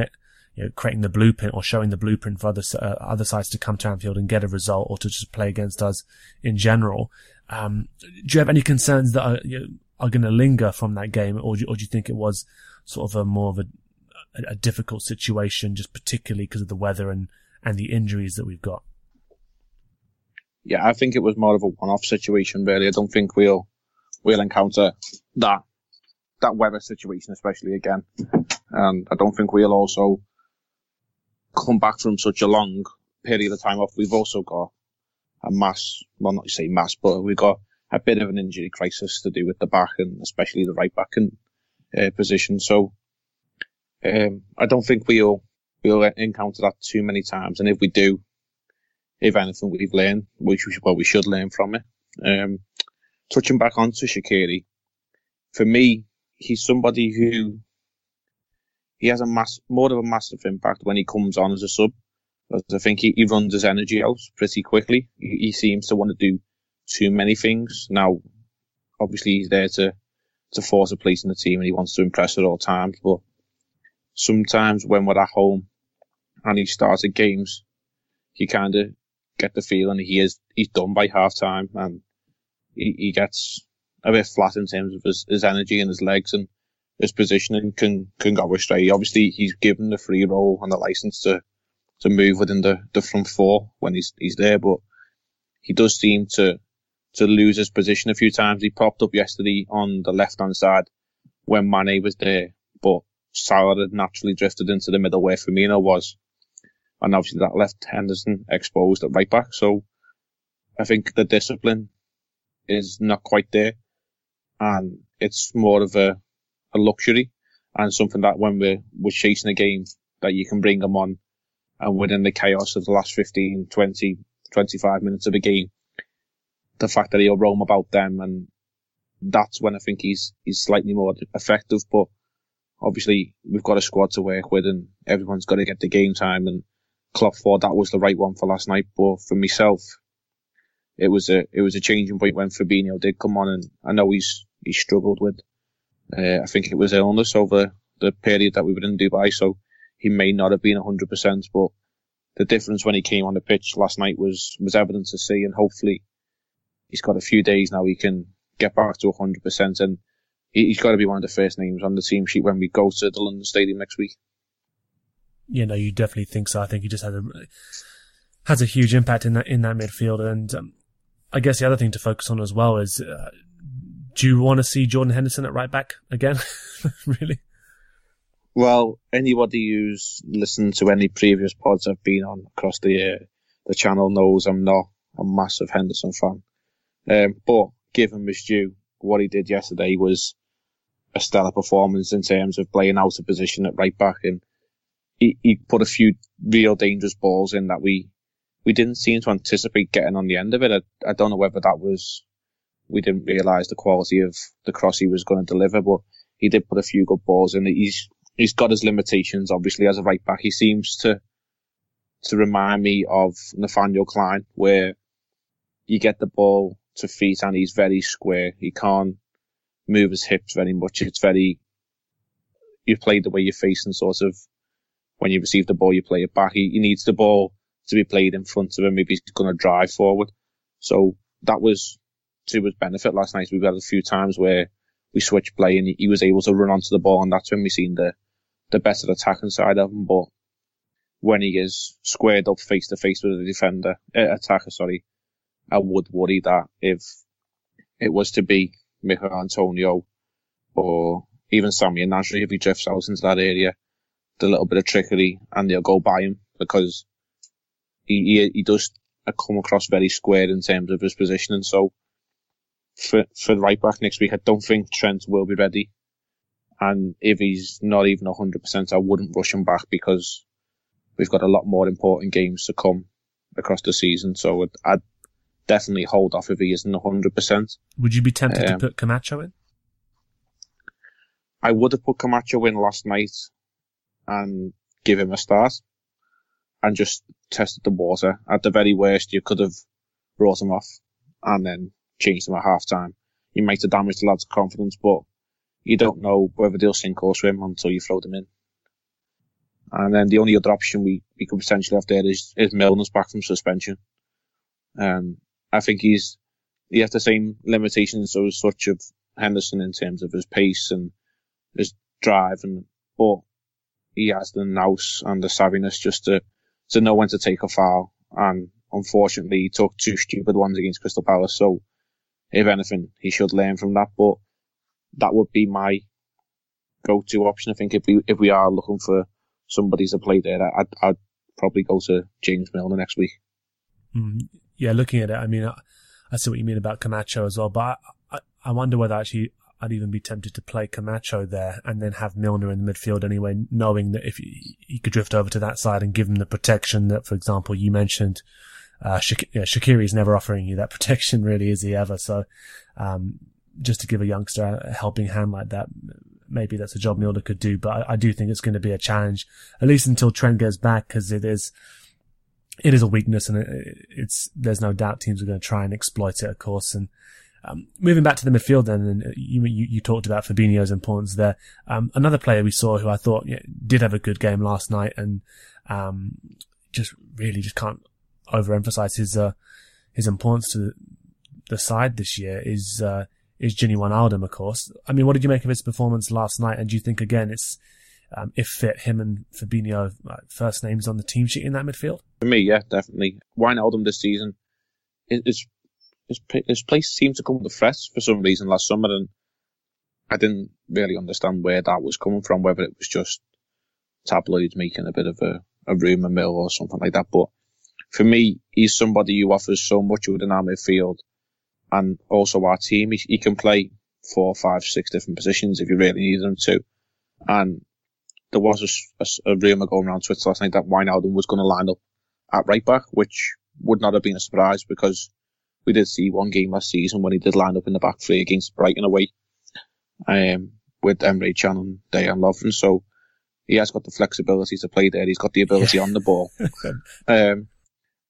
you know, creating the blueprint or showing the blueprint for other uh, other sides to come to Anfield and get a result, or to just play against us in general. Um, do you have any concerns that are, you know, are going to linger from that game, or do, or do you think it was sort of a more of a, a, a difficult situation, just particularly because of the weather and and the injuries that we've got?
Yeah, I think it was more of a one-off situation. Really, I don't think we'll we'll encounter that that weather situation, especially again. And I don't think we'll also come back from such a long period of time off. We've also got a mass, well, not to say mass, but we've got a bit of an injury crisis to do with the back and especially the right back and uh, position. So um, I don't think we'll we'll encounter that too many times. And if we do, if anything, we've learned, which we should, well, we should learn from it. Um, touching back onto Shaqiri, for me, he's somebody who he has a mass, more of a massive impact when he comes on as a sub. I think he, he runs his energy out pretty quickly. He, he, seems to want to do too many things. Now, obviously, he's there to to force a place in the team, and he wants to impress at all times. But sometimes when we're at home and he started games, you kind of get the feeling he is he's done by half time, and he, he gets a bit flat in terms of his, his energy and his legs and his positioning can can go astray. Obviously, he's given the free role and the license to to move within the, the front four when he's he's there, but he does seem to to lose his position a few times. He popped up yesterday on the left hand side when Mane was there, but Salah had naturally drifted into the middle where Firmino was, and obviously that left Henderson exposed at right back. So I think the discipline is not quite there, and it's more of a, a luxury and something that when we're we're chasing a game that you can bring them on and within the chaos of the last 15, 20, 25 minutes of a game, the fact that he'll roam about them and that's when I think he's he's slightly more effective. But obviously we've got a squad to work with and everyone's got to get the game time and Klopp thought that was the right one for last night. But for myself, it was a it was a changing point when Fabinho did come on, and I know he's he struggled with. Uh, I think it was illness over the period that we were in Dubai, so he may not have been 100%, but the difference when he came on the pitch last night was was evident to see, and hopefully he's got a few days now he can get back to 100%, and he's got to be one of the first names on the team sheet when we go to the London Stadium next week.
Yeah, no, you definitely think so. I think he just has a has a huge impact in that in that midfield, and um, I guess the other thing to focus on as well is, uh, do you want to see Jordan Henderson at right back again? really?
Well, anybody who's listened to any previous pods I've been on across the uh, the channel knows I'm not a massive Henderson fan. Um, but give him his due. What he did yesterday was a stellar performance in terms of playing out of position at right back, and he, he put a few real dangerous balls in that we we didn't seem to anticipate getting on the end of it. I, I don't know whether that was we didn't realise the quality of the cross he was going to deliver, but he did put a few good balls in. He's he's got his limitations, obviously, as a right back. He seems to to remind me of Nathaniel Clyne, where you get the ball to feet and he's very square. He can't move his hips very much. It's very you play the way you're facing, sort of. When you receive the ball, you play it back. He, he needs the ball to be played in front of him if he's going to drive forward. So that was to his benefit last night. We've had a few times where we switched play and he was able to run onto the ball, and that's when we seen the the better attacking side of him. But when he is squared up face to face with a defender, uh, attacker, sorry, I would worry that if it was to be Michail Antonio or even Samir Nasri, if he drifts out into that area, the little bit of trickery and they'll go by him because he, he, he does come across very square in terms of his positioning. So for for the right back next week, I don't think Trent will be ready. And if he's not even 100%, I wouldn't rush him back because we've got a lot more important games to come across the season. So I'd, I'd definitely hold off if he isn't 100%.
Would you be tempted um, to put Camacho in?
I would have put Camacho in last night and give him a start and just tested the water. At the very worst, you could have brought him off, and then changed him at half time. You might have damaged the lads' confidence, but you don't know whether they'll sink or swim until you throw them in. And then the only other option we, we could potentially have there is, is Milner's back from suspension. Um, I think he's, he has the same limitations as such of Henderson in terms of his pace and his drive and, but he has the nous and the savviness just to, to know when to take a foul. And unfortunately, he took two stupid ones against Crystal Palace. So if anything, he should learn from that. But that would be my go-to option. I think if we, if we are looking for somebody to play there, I'd, I'd probably go to James Milner next week.
Mm, yeah, looking at it, I mean, I, I, see what you mean about Camacho as well, but I, I, wonder whether actually I'd even be tempted to play Camacho there and then have Milner in the midfield anyway, knowing that if he, could drift over to that side and give him the protection that, for example, you mentioned, uh, Shak- yeah, Shaqiri's never offering you that protection, really, is he ever? So, um, just to give a youngster a helping hand like that, maybe that's a job Milner could do. But I, I do think it's going to be a challenge, at least until Trent goes back, because it is, it is a weakness, and it, it's there's no doubt teams are going to try and exploit it, of course. And um, moving back to the midfield, then, and you, you, you talked about Fabinho's importance there. Um, another player we saw who I thought did have a good game last night, and um, just really just can't overemphasize his uh, his importance to the side this year is uh, is Gini Wijnaldum, of course. I mean, what did you make of his performance last night? And do you think again it's um, if fit him and Fabinho uh, first names on the team sheet in that midfield?
For me, yeah, definitely. Wijnaldum this season is his, his place seemed to come to fresh for some reason last summer, and I didn't really understand where that was coming from. Whether it was just tabloids making a bit of a, a rumour mill or something like that, but for me, he's somebody who offers so much within our midfield and also our team. He, he can play four, five, six different positions if you really need him to. And there was a, a, a rumour going around Twitter last night that Wijnaldum was going to line up at right back, which would not have been a surprise because we did see one game last season when he did line up in the back three against Brighton away, um, with Emre Can and Dejan Lovren. So he has got the flexibility to play there. He's got the ability on the ball. um,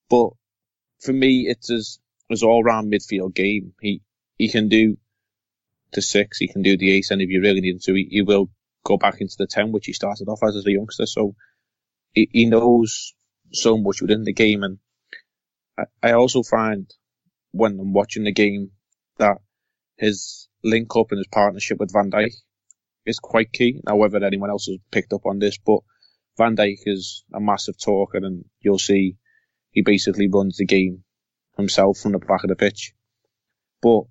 but for me, it's his, his all-round midfield game. He he can do the six, he can do the eight, and if you really need him to, he, he will go back into the ten, which he started off as as a youngster. So he, he knows so much within the game, and I, I also find when I'm watching the game that his link up and his partnership with Van Dijk is quite key. Now, whether anyone else has picked up on this, but Van Dijk is a massive talker, and you'll see he basically runs the game himself from the back of the pitch. But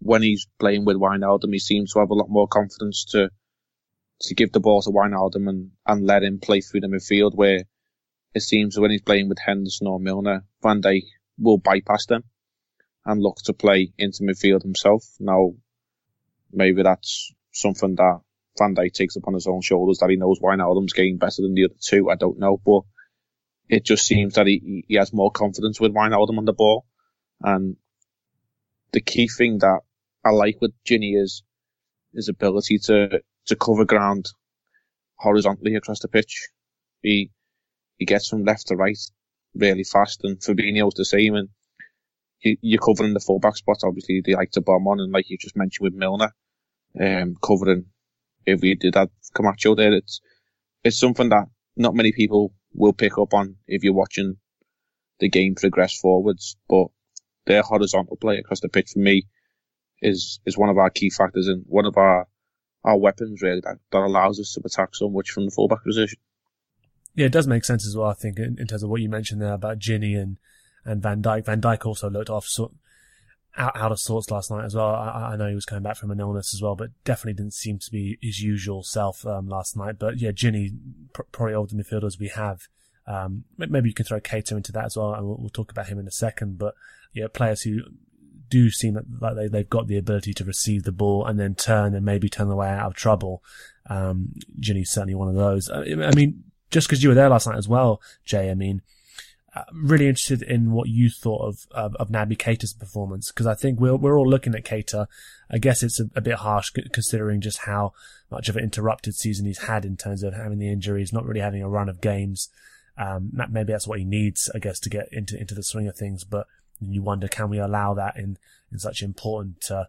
when he's playing with Wijnaldum, he seems to have a lot more confidence to to give the ball to Wijnaldum and, and let him play through the midfield. Where it seems when he's playing with Henderson or Milner, Van Dijk will bypass them and look to play into midfield himself. Now, maybe that's something that Van Dijk takes upon his own shoulders that he knows Wijnaldum's game better than the other two. I don't know, but it just seems that he, he has more confidence with Wijnaldum on the ball. And the key thing that I like with Gini is his ability to, to cover ground horizontally across the pitch. He, he gets from left to right really fast and Fabinho's the same and you're covering the fullback spots. Obviously, they like to bomb on, and like you just mentioned with Milner, um, covering if we did that Camacho there, it's it's something that not many people will pick up on if you're watching the game progress forwards. But their horizontal play across the pitch for me is is one of our key factors and one of our our weapons really that, that allows us to attack so much from the fullback position.
Yeah, it does make sense as well. I think in, in terms of what you mentioned there about Gini and and Van Dijk. Van Dijk also looked off out, out of sorts last night as well. I, I, know he was coming back from an illness as well, but definitely didn't seem to be his usual self um, last night. But yeah, Gini, pr- probably older midfielders we have. Um, maybe you can throw Keita into that as well, and we'll, we'll, talk about him in a second. But yeah, players who do seem like they, they've got the ability to receive the ball and then turn and maybe turn the way out of trouble. Um, Gini's certainly one of those. I, I mean, just because you were there last night as well, Jay, I mean, I'm really interested in what you thought of of, of Naby Keita's performance because I think we're we're all looking at Keita. I guess it's a, a, bit harsh considering just how much of an interrupted season he's had in terms of having the injuries, not really having a run of games. Um, maybe that's what he needs, I guess, to get into into the swing of things. But And you wonder, can we allow that in, in such important, uh,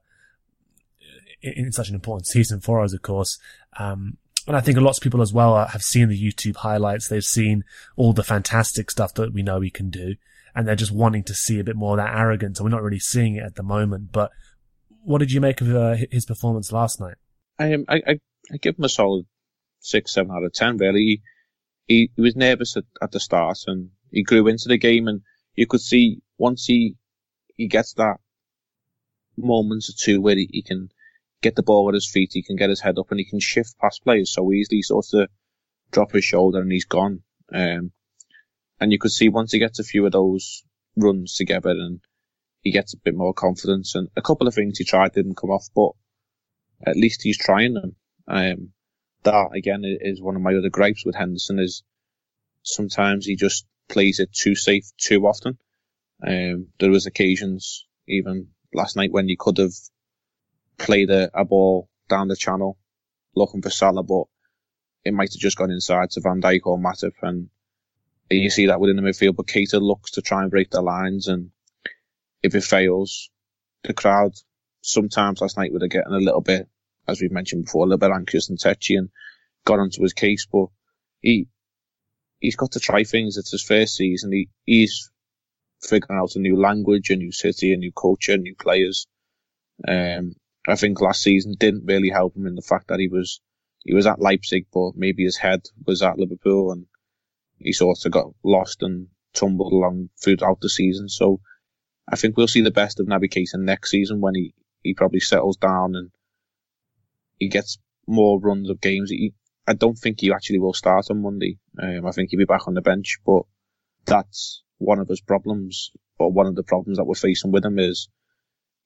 in, in, such an important season for us, of course. Um, and I think a lot of people as well have seen the YouTube highlights. They've seen all the fantastic stuff that we know we can do. And they're just wanting to see a bit more of that arrogance. And we're not really seeing it at the moment. But what did you make of uh, his performance last night?
I, I, I, I give him a solid six, seven out of ten, really. He, he was nervous at, at the start and he grew into the game and you could see once he, he gets that moments or two where he, he can get the ball with his feet, he can get his head up and he can shift past players so easily, sort of drop his shoulder and he's gone. Um, and you could see once he gets a few of those runs together and he gets a bit more confidence and a couple of things he tried didn't come off, but at least he's trying them. Um, that again is one of my other gripes with Henderson is sometimes he just plays it too safe too often. Um, there was occasions even last night when you could have played a, a ball down the channel looking for Salah, but it might have just gone inside to Van Dijk or Matip, and you see that within the midfield. But Keita looks to try and break the lines, and if it fails, the crowd sometimes last night would have gotten a little bit, as we've mentioned before, a little bit anxious and touchy and got onto his case. But he he's got to try things. It's his first season. He he's figuring out a new language, a new city, a new culture, new players. Um, I think last season didn't really help him in the fact that he was he was at Leipzig, but maybe his head was at Liverpool, and he sort of got lost and tumbled along throughout the season. So I think we'll see the best of Naby Keita next season when he, he probably settles down and he gets more runs of games. He, I don't think he actually will start on Monday. Um, I think he'll be back on the bench, but that's one of his problems, or one of the problems that we're facing with him is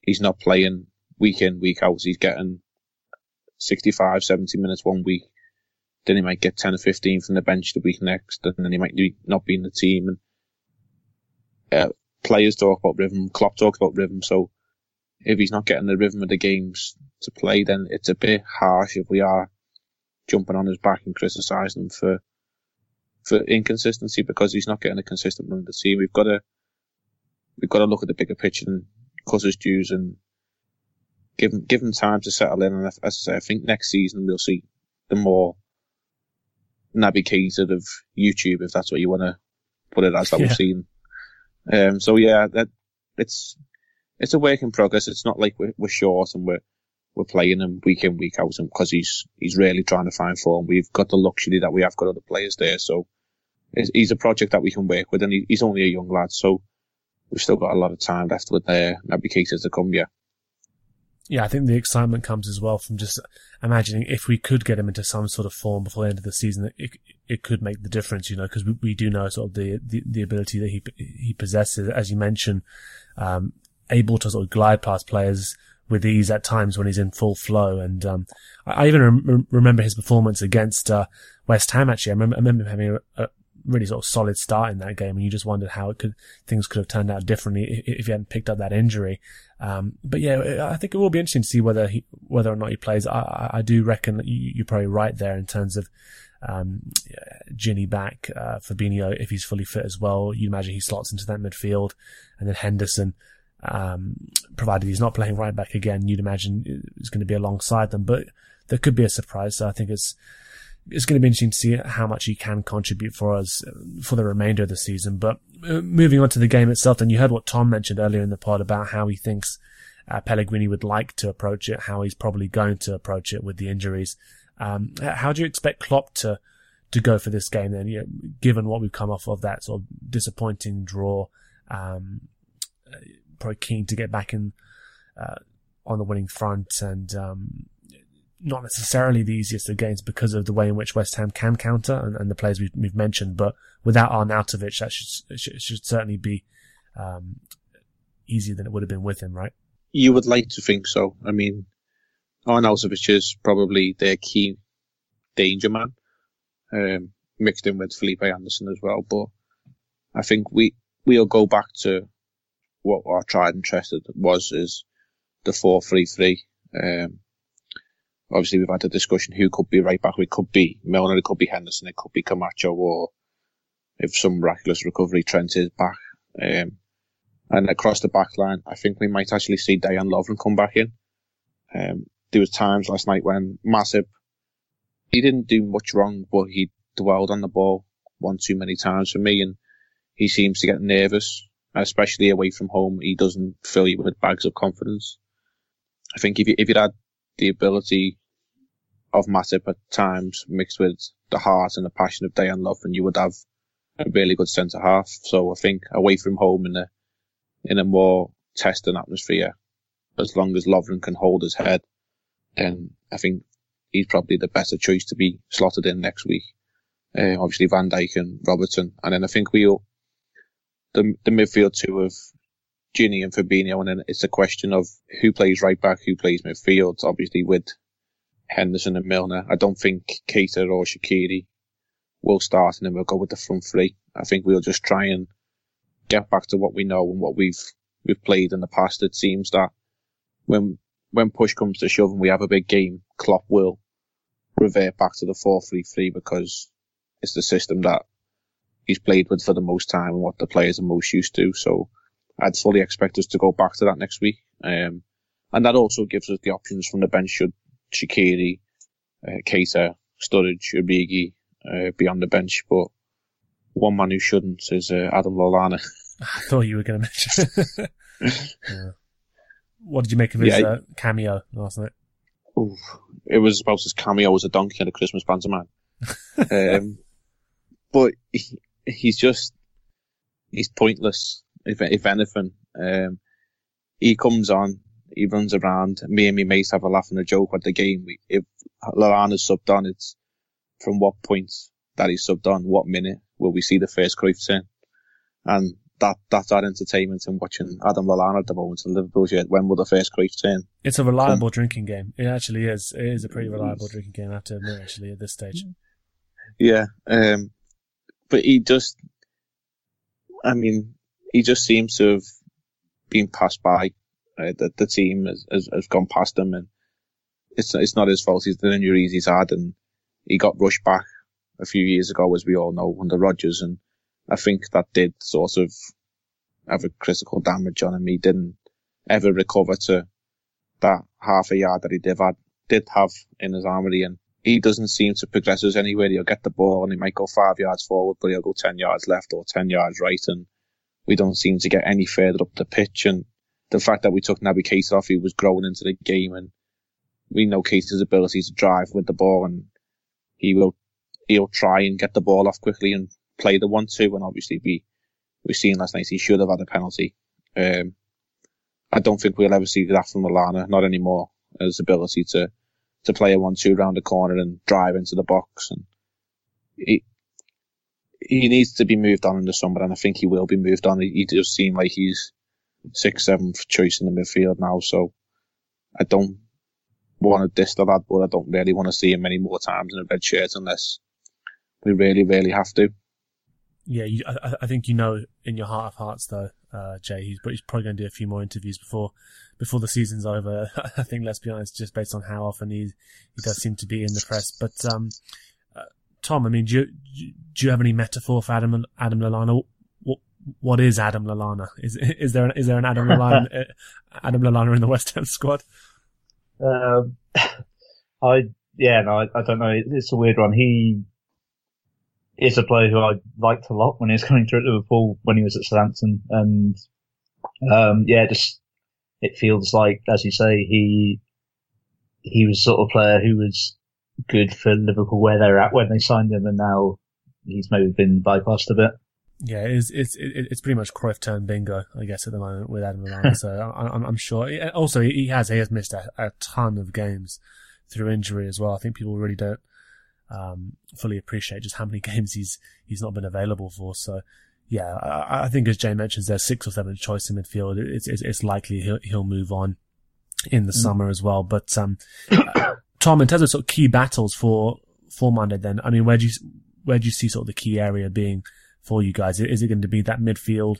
he's not playing week in, week out. He's getting 65, 70 minutes one week. Then he might get 10 or 15 from the bench the week next, and then he might not be in the team. And uh, players talk about rhythm, Klopp talks about rhythm. So if he's not getting the rhythm of the games to play, then it's a bit harsh if we are jumping on his back and criticising him for for inconsistency because he's not getting a consistent run of the team. We've got to we've got to look at the bigger picture and cut his dues and give him, give him time to settle in. And as I say, I think next season we'll see the more Naby Keita of YouTube, if that's what you want to put it as, that yeah. we've seen. Um, so yeah, that, it's, it's a work in progress. It's not like we're, we're short and we're, we're playing him week in, week out, and because he's, he's really trying to find form. We've got the luxury that we have got other players there. So he's a project that we can work with and he's only a young lad. So we've still got a lot of time left with uh, Naby Keita to come, yeah
yeah, I think the excitement comes as well from just imagining if we could get him into some sort of form before the end of the season, it it could make the difference, you know, because we, we do know sort of the, the, the ability that he he possesses, as you mentioned, um, able to sort of glide past players with ease at times when he's in full flow. And um, I, I, even rem- remember his performance against uh, West Ham. Actually, I remember, I remember having a, a, really sort of solid start in that game, and you just wondered how it could things could have turned out differently if, if he hadn't picked up that injury. Um, but yeah, I think it will be interesting to see whether he, whether or not he plays. I, I do reckon you, are probably right there in terms of um, Gini back, uh, Fabinho if he's fully fit as well. You imagine he slots into that midfield, and then Henderson. Um, provided he's not playing right back again, you'd imagine is going to be alongside them. But there could be a surprise. So I think it's it's going to be interesting to see how much he can contribute for us for the remainder of the season. But uh, moving on to the game itself, then you heard what Tom mentioned earlier in the pod about how he thinks uh, Pellegrini would like to approach it, how he's probably going to approach it with the injuries. Um, how do you expect Klopp to to go for this game then, you know, given what we've come off of that sort of disappointing draw? Um, probably keen to get back in uh, on the winning front and um, not necessarily the easiest of games because of the way in which West Ham can counter and, and the players we've, we've, mentioned. But without Arnautovic, that should, should, should certainly be um, easier than it would have been with him, right?
You would like to think so. I mean, Arnautovic is probably their key danger man, um, mixed in with Felipe Anderson as well. But I think we we'll go back to what our tried and tested was is the four three three. Um, Obviously, we've had a discussion who could be right back. It could be Milner, it could be Henderson, it could be Camacho, or if some miraculous recovery, Trent is back. Um, And across the back line, I think we might actually see Dejan Lovren come back in. Um, there was times last night when Matip, he didn't do much wrong, but he dwelled on the ball one too many times for me, and he seems to get nervous, especially away from home. He doesn't fill you with bags of confidence. I think if you if you had the ability of Matip at times mixed with the heart and the passion of Dejan Lovren, you would have a really good centre half. So I think away from home in a in a more testing atmosphere, as long as Lovren can hold his head, then I think he's probably the better choice to be slotted in next week. Uh, obviously Van Dijk and Robertson, and then I think we'll the the midfield two of Gini and Fabinho, and then it's a question of who plays right back, who plays midfield. Obviously with Henderson and Milner, I don't think Keita or Shaqiri will start, and then we'll go with the front three. I think we'll just try and get back to what we know and what we've we've played in the past. It seems that when when push comes to shove and we have a big game, Klopp will revert back to the four three three because it's the system that he's played with for the most time and what the players are most used to. So I'd fully expect us to go back to that next week. Um, and that also gives us the options from the bench should Shaqiri, uh, Keita, Sturridge, Origi, uh, be on the bench. But one man who shouldn't is uh, Adam Lallana.
I thought you were going to mention. yeah. What did you make of his yeah, uh, cameo last night?
It was about as cameo as a donkey in a Christmas pantomime. um, but he, he's just he's pointless. If if anything, um, he comes on, he runs around. Me and my mates have a laugh and a joke at the game. We, if Lallana's subbed on, it's from what point that he's subbed on, what minute will we see the first Cruyff turn, and that that's our entertainment in watching Adam Lallana at the moment in Liverpool shirt. When will the first Cruyff turn?
It's a reliable drinking game. It actually is. It is a pretty reliable drinking game. I have to admit, actually, at this stage.
Yeah, um, but he just, I mean, he just seems to have been passed by. Uh, the, the team has, has, has gone past him, and it's it's not his fault. He's the injuries he's had, and he got rushed back a few years ago, as we all know, under Rodgers, and I think that did sort of have a critical damage on him. He didn't ever recover to that half a yard that he did did have in his armory, and he doesn't seem to progress us anywhere. He'll get the ball and he might go five yards forward, but he'll go 10 yards left or 10 yards right. And we don't seem to get any further up the pitch. And the fact that we took Naby Keita off, he was growing into the game and we know Keita's ability to drive with the ball and he will, he'll try and get the ball off quickly and play the one two. And obviously we, we've seen last night he should have had a penalty. Um, I don't think we'll ever see that from Lallana, not anymore. His ability to, to play a one-two round the corner and drive into the box. And he he needs to be moved on in the summer, and I think he will be moved on. He, he does seem like he's sixth, seventh choice in the midfield now. So I don't want to diss the lad, but I don't really want to see him many more times in a red shirt unless we really, really have to.
Yeah, you, I, I, think you know in your heart of hearts, though, uh, Jay, he's, he's probably going to do a few more interviews before before the season's over. I think, let's be honest, just based on how often he he does seem to be in the press. But um, uh, Tom, I mean, do you do you have any metaphor for Adam Adam Lallana? What what is Adam Lallana? Is is there an, is there an Adam Lallana uh, Adam Lallana in the West Ham squad?
Um, I yeah no I, I don't know. It's a weird one. He is a player who I liked a lot when he was coming through at Liverpool when he was at Southampton, and um, yeah, just it feels like, as you say, he he was sort of player who was good for Liverpool where they're at when they signed him, and now he's maybe been bypassed a bit.
Yeah, it's it's it's pretty much Cruyff turn bingo, I guess, at the moment with Adam Lallana. so I'm, I'm sure. Also, he has he has missed a, a ton of games through injury as well. I think people really don't um, fully appreciate just how many games he's he's not been available for. So yeah, I, I, think as Jay mentions, there's six or seven choice in midfield. It's, it's, it's likely he'll, he'll move on in the mm. summer as well. But, um, Tom, in terms of sort of key battles for, for Monday then, I mean, where do you, where do you see sort of the key area being for you guys? Is it going to be that midfield,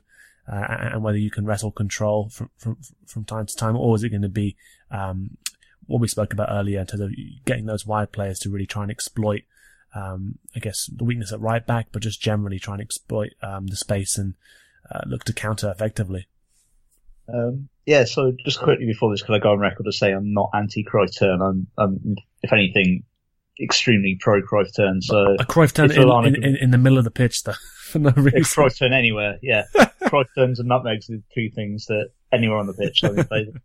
uh, and whether you can wrestle control from, from, from time to time, or is it going to be, um, what we spoke about earlier in terms of getting those wide players to really try and exploit um, I guess the weakness at right back, but just generally try and exploit um, the space and uh, look to counter effectively.
Um, yeah, so just quickly before this, can I go on record to say I'm not anti-Cruyff turn. I'm, I'm, if anything, extremely pro-Cruyff turn. So
a Cruyff turn in, in, in, in, the middle of the pitch, though, for no reason. A
Cruyff turn anywhere, yeah. Cruyff turns and nutmegs are two things that anywhere on the pitch favour.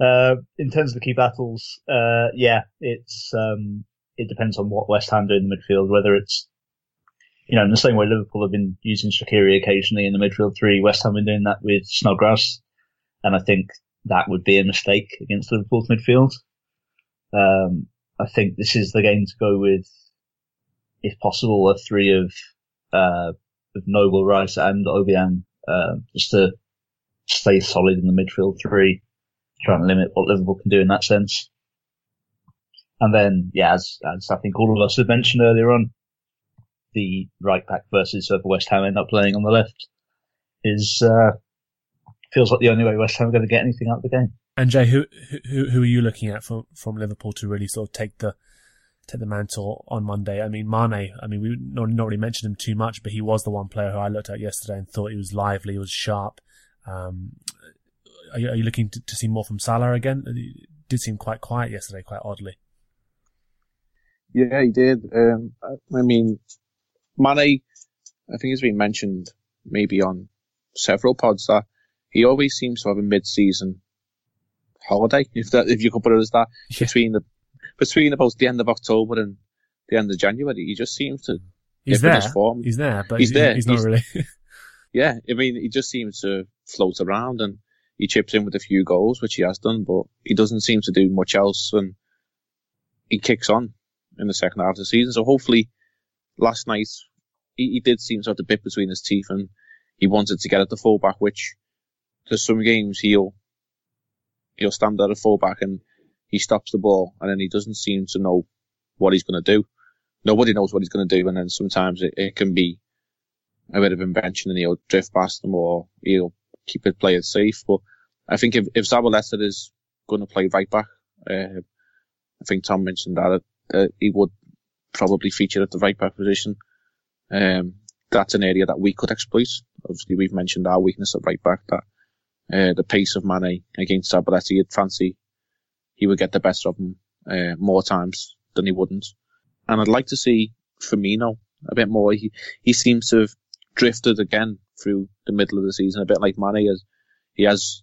Uh, in terms of the key battles, uh, yeah, it's um, it depends on what West Ham do in the midfield, whether it's you know, in the same way Liverpool have been using Shaqiri occasionally in the midfield three, West Ham have been doing that with Snodgrass. And I think that would be a mistake against Liverpool's midfield. Um, I think this is the game to go with, if possible, a three of, uh, of Noble, Rice and Obiang, uh, just to stay solid in the midfield three, trying to limit what Liverpool can do in that sense. And then, yeah, as, as I think all of us have mentioned earlier on, the right back versus whoever West Ham end up playing on the left is uh, feels like the only way West Ham are going to get anything out of the game.
And Jay, who who who are you looking at from from Liverpool to really sort of take the take the mantle on Monday? I mean, Mane. I mean, we not not really mentioned him too much, but he was the one player who I looked at yesterday and thought he was lively, he was sharp. Um, are you, are you looking to, to see more from Salah again? It did seem quite quiet yesterday, quite oddly.
Yeah, he did. Um, I mean, Mane, I think has been mentioned maybe on several pods that he always seems to have a mid-season holiday, if that if you could put it as that, yeah. between the between about the end of October and the end of January. He just seems to
he's there. His form. He's there, but he's, he's there. He's not he's, really.
yeah, I mean, he just seems to float around and he chips in with a few goals, which he has done, but he doesn't seem to do much else, and he kicks on in the second half of the season. So hopefully last night he, he, did seem to have the bit between his teeth and he wanted to get at the fullback, which there's some games he'll he'll stand at a fullback and he stops the ball and then he doesn't seem to know what he's going to do. Nobody knows what he's going to do, and then sometimes it, it can be a bit of invention and he'll drift past them or he'll keep his players safe. But I think if, if Zabaleta is going to play right back, uh, I think Tom mentioned that uh, he would probably feature at the right back position. Um, that's an area that we could exploit. Obviously, we've mentioned our weakness at right back, that uh, the pace of Mane against Zabaleta, you'd fancy he would get the best of him uh, more times than he wouldn't. And I'd like to see Firmino a bit more. He he seems to have drifted again through the middle of the season, a bit like Mane. Has, he has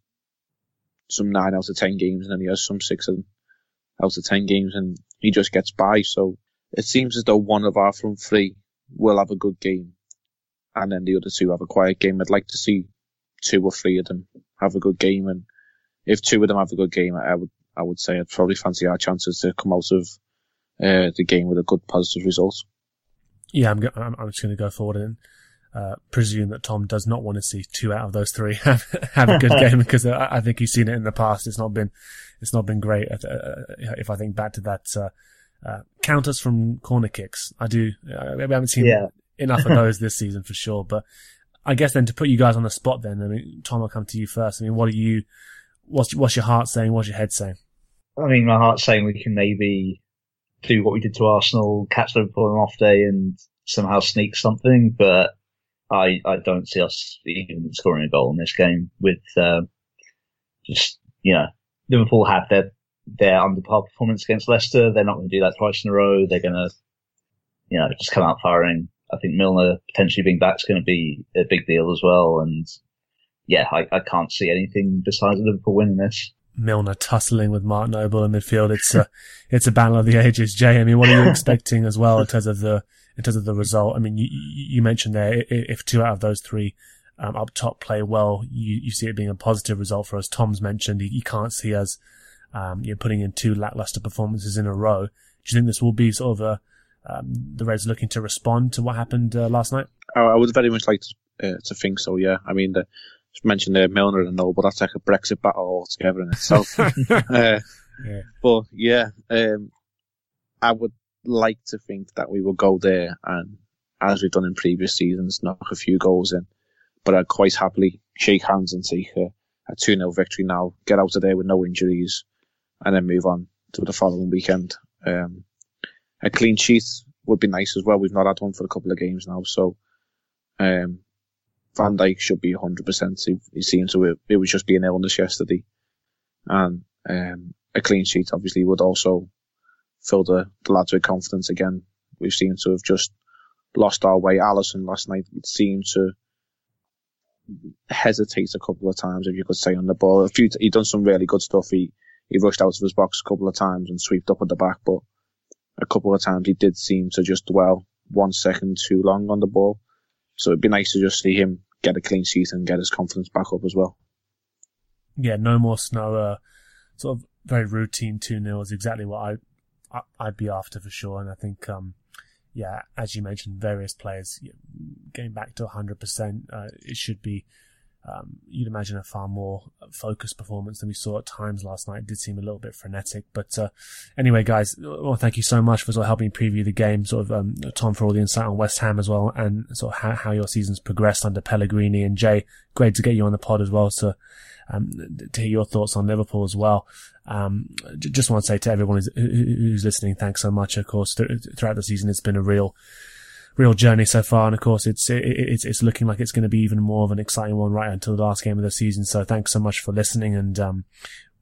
some nine out of ten games, and then he has some six out of ten games, and he just gets by. So it seems as though one of our front three will have a good game, and then the other two have a quiet game. I'd like to see two or three of them have a good game, and if two of them have a good game, I would I would say I'd probably fancy our chances to come out of uh, the game with a good positive result.
Yeah, I'm I'm, I'm just going to go forward and uh, presume that Tom does not want to see two out of those three have, have a good game because I, I, think he's seen it in the past. It's not been it's not been great. Uh, if I think back to that uh, uh, counters from corner kicks. I do. Uh, we haven't seen yeah. enough of those this season for sure. But I guess then to put you guys on the spot, then I mean, Tom, I'll come to you first. I mean, what are you? What's what's your heart saying? What's your head saying?
I mean, my heart's saying we can maybe do what we did to Arsenal, catch Liverpool on an off day, and somehow sneak something. But I I don't see us even scoring a goal in this game. With uh, just you know, Liverpool had their their underpowered performance against Leicester. They're not going to do that twice in a row. They're going to, you know, just come out firing. I think Milner potentially being back is going to be a big deal as well. And yeah, I, I can't see anything besides Liverpool winning this.
Milner tussling with Mark Noble in midfield. It's a, it's a battle of the ages. Jay, I mean, what are you expecting as well in terms of the, in terms of the result? I mean, you, you mentioned there, if two out of those three, um, up top play well, you, you see it being a positive result for us. Tom's mentioned you can't see us um, you're putting in two lackluster performances in a row. Do you think this will be sort of a, um, the Reds looking to respond to what happened uh, last night?
I would very much like to, uh, to think so. Yeah, I mean, the, mentioned there Milner and all, but that's like a Brexit battle altogether in itself. uh, yeah. But yeah, um, I would like to think that we will go there and, as we've done in previous seasons, knock a few goals in. But I'd quite happily shake hands and take a, a 2 0 victory now, get out of there with no injuries, and then move on to the following weekend. Um, a clean sheet would be nice as well. We've not had one for a couple of games now, so um, Van Dijk should be 100%. He, he seems to, it was just being illness yesterday. And, um, a clean sheet obviously would also fill the, the lads with confidence again. We seem to have just lost our way. Alisson last night seemed to hesitate a couple of times, if you could say, on the ball. A few, he done some really good stuff. He, he rushed out of his box a couple of times and swept up at the back, but a couple of times he did seem to just dwell one second too long on the ball. So it'd be nice to just see him get a clean sheet and get his confidence back up as well.
Yeah, no more snow. Uh, sort of very routine 2 0 is exactly what I, I, would be after for sure. And I think, um, yeah, as you mentioned, various players getting back to 100%, uh, it should be um, you'd imagine a far more focused performance than we saw at times last night. It did seem a little bit frenetic, but uh, anyway, guys, well, thank you so much for sort of helping preview the game. Sort of um, Tom for all the insight on West Ham as well, and sort of how, how your season's progressed under Pellegrini and Jay. Great to get you on the pod as well to um, to hear your thoughts on Liverpool as well. Um, just want to say to everyone who's, who's listening, thanks so much. Of course, th- throughout the season, it's been a real real journey so far. And of course, it's it, it's it's looking like it's going to be even more of an exciting one right until the last game of the season. So thanks so much for listening, and um,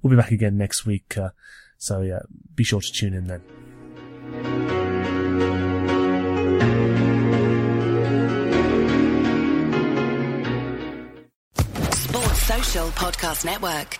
we'll be back again next week. Uh, so yeah, be sure to tune in then.
Social Podcast Network.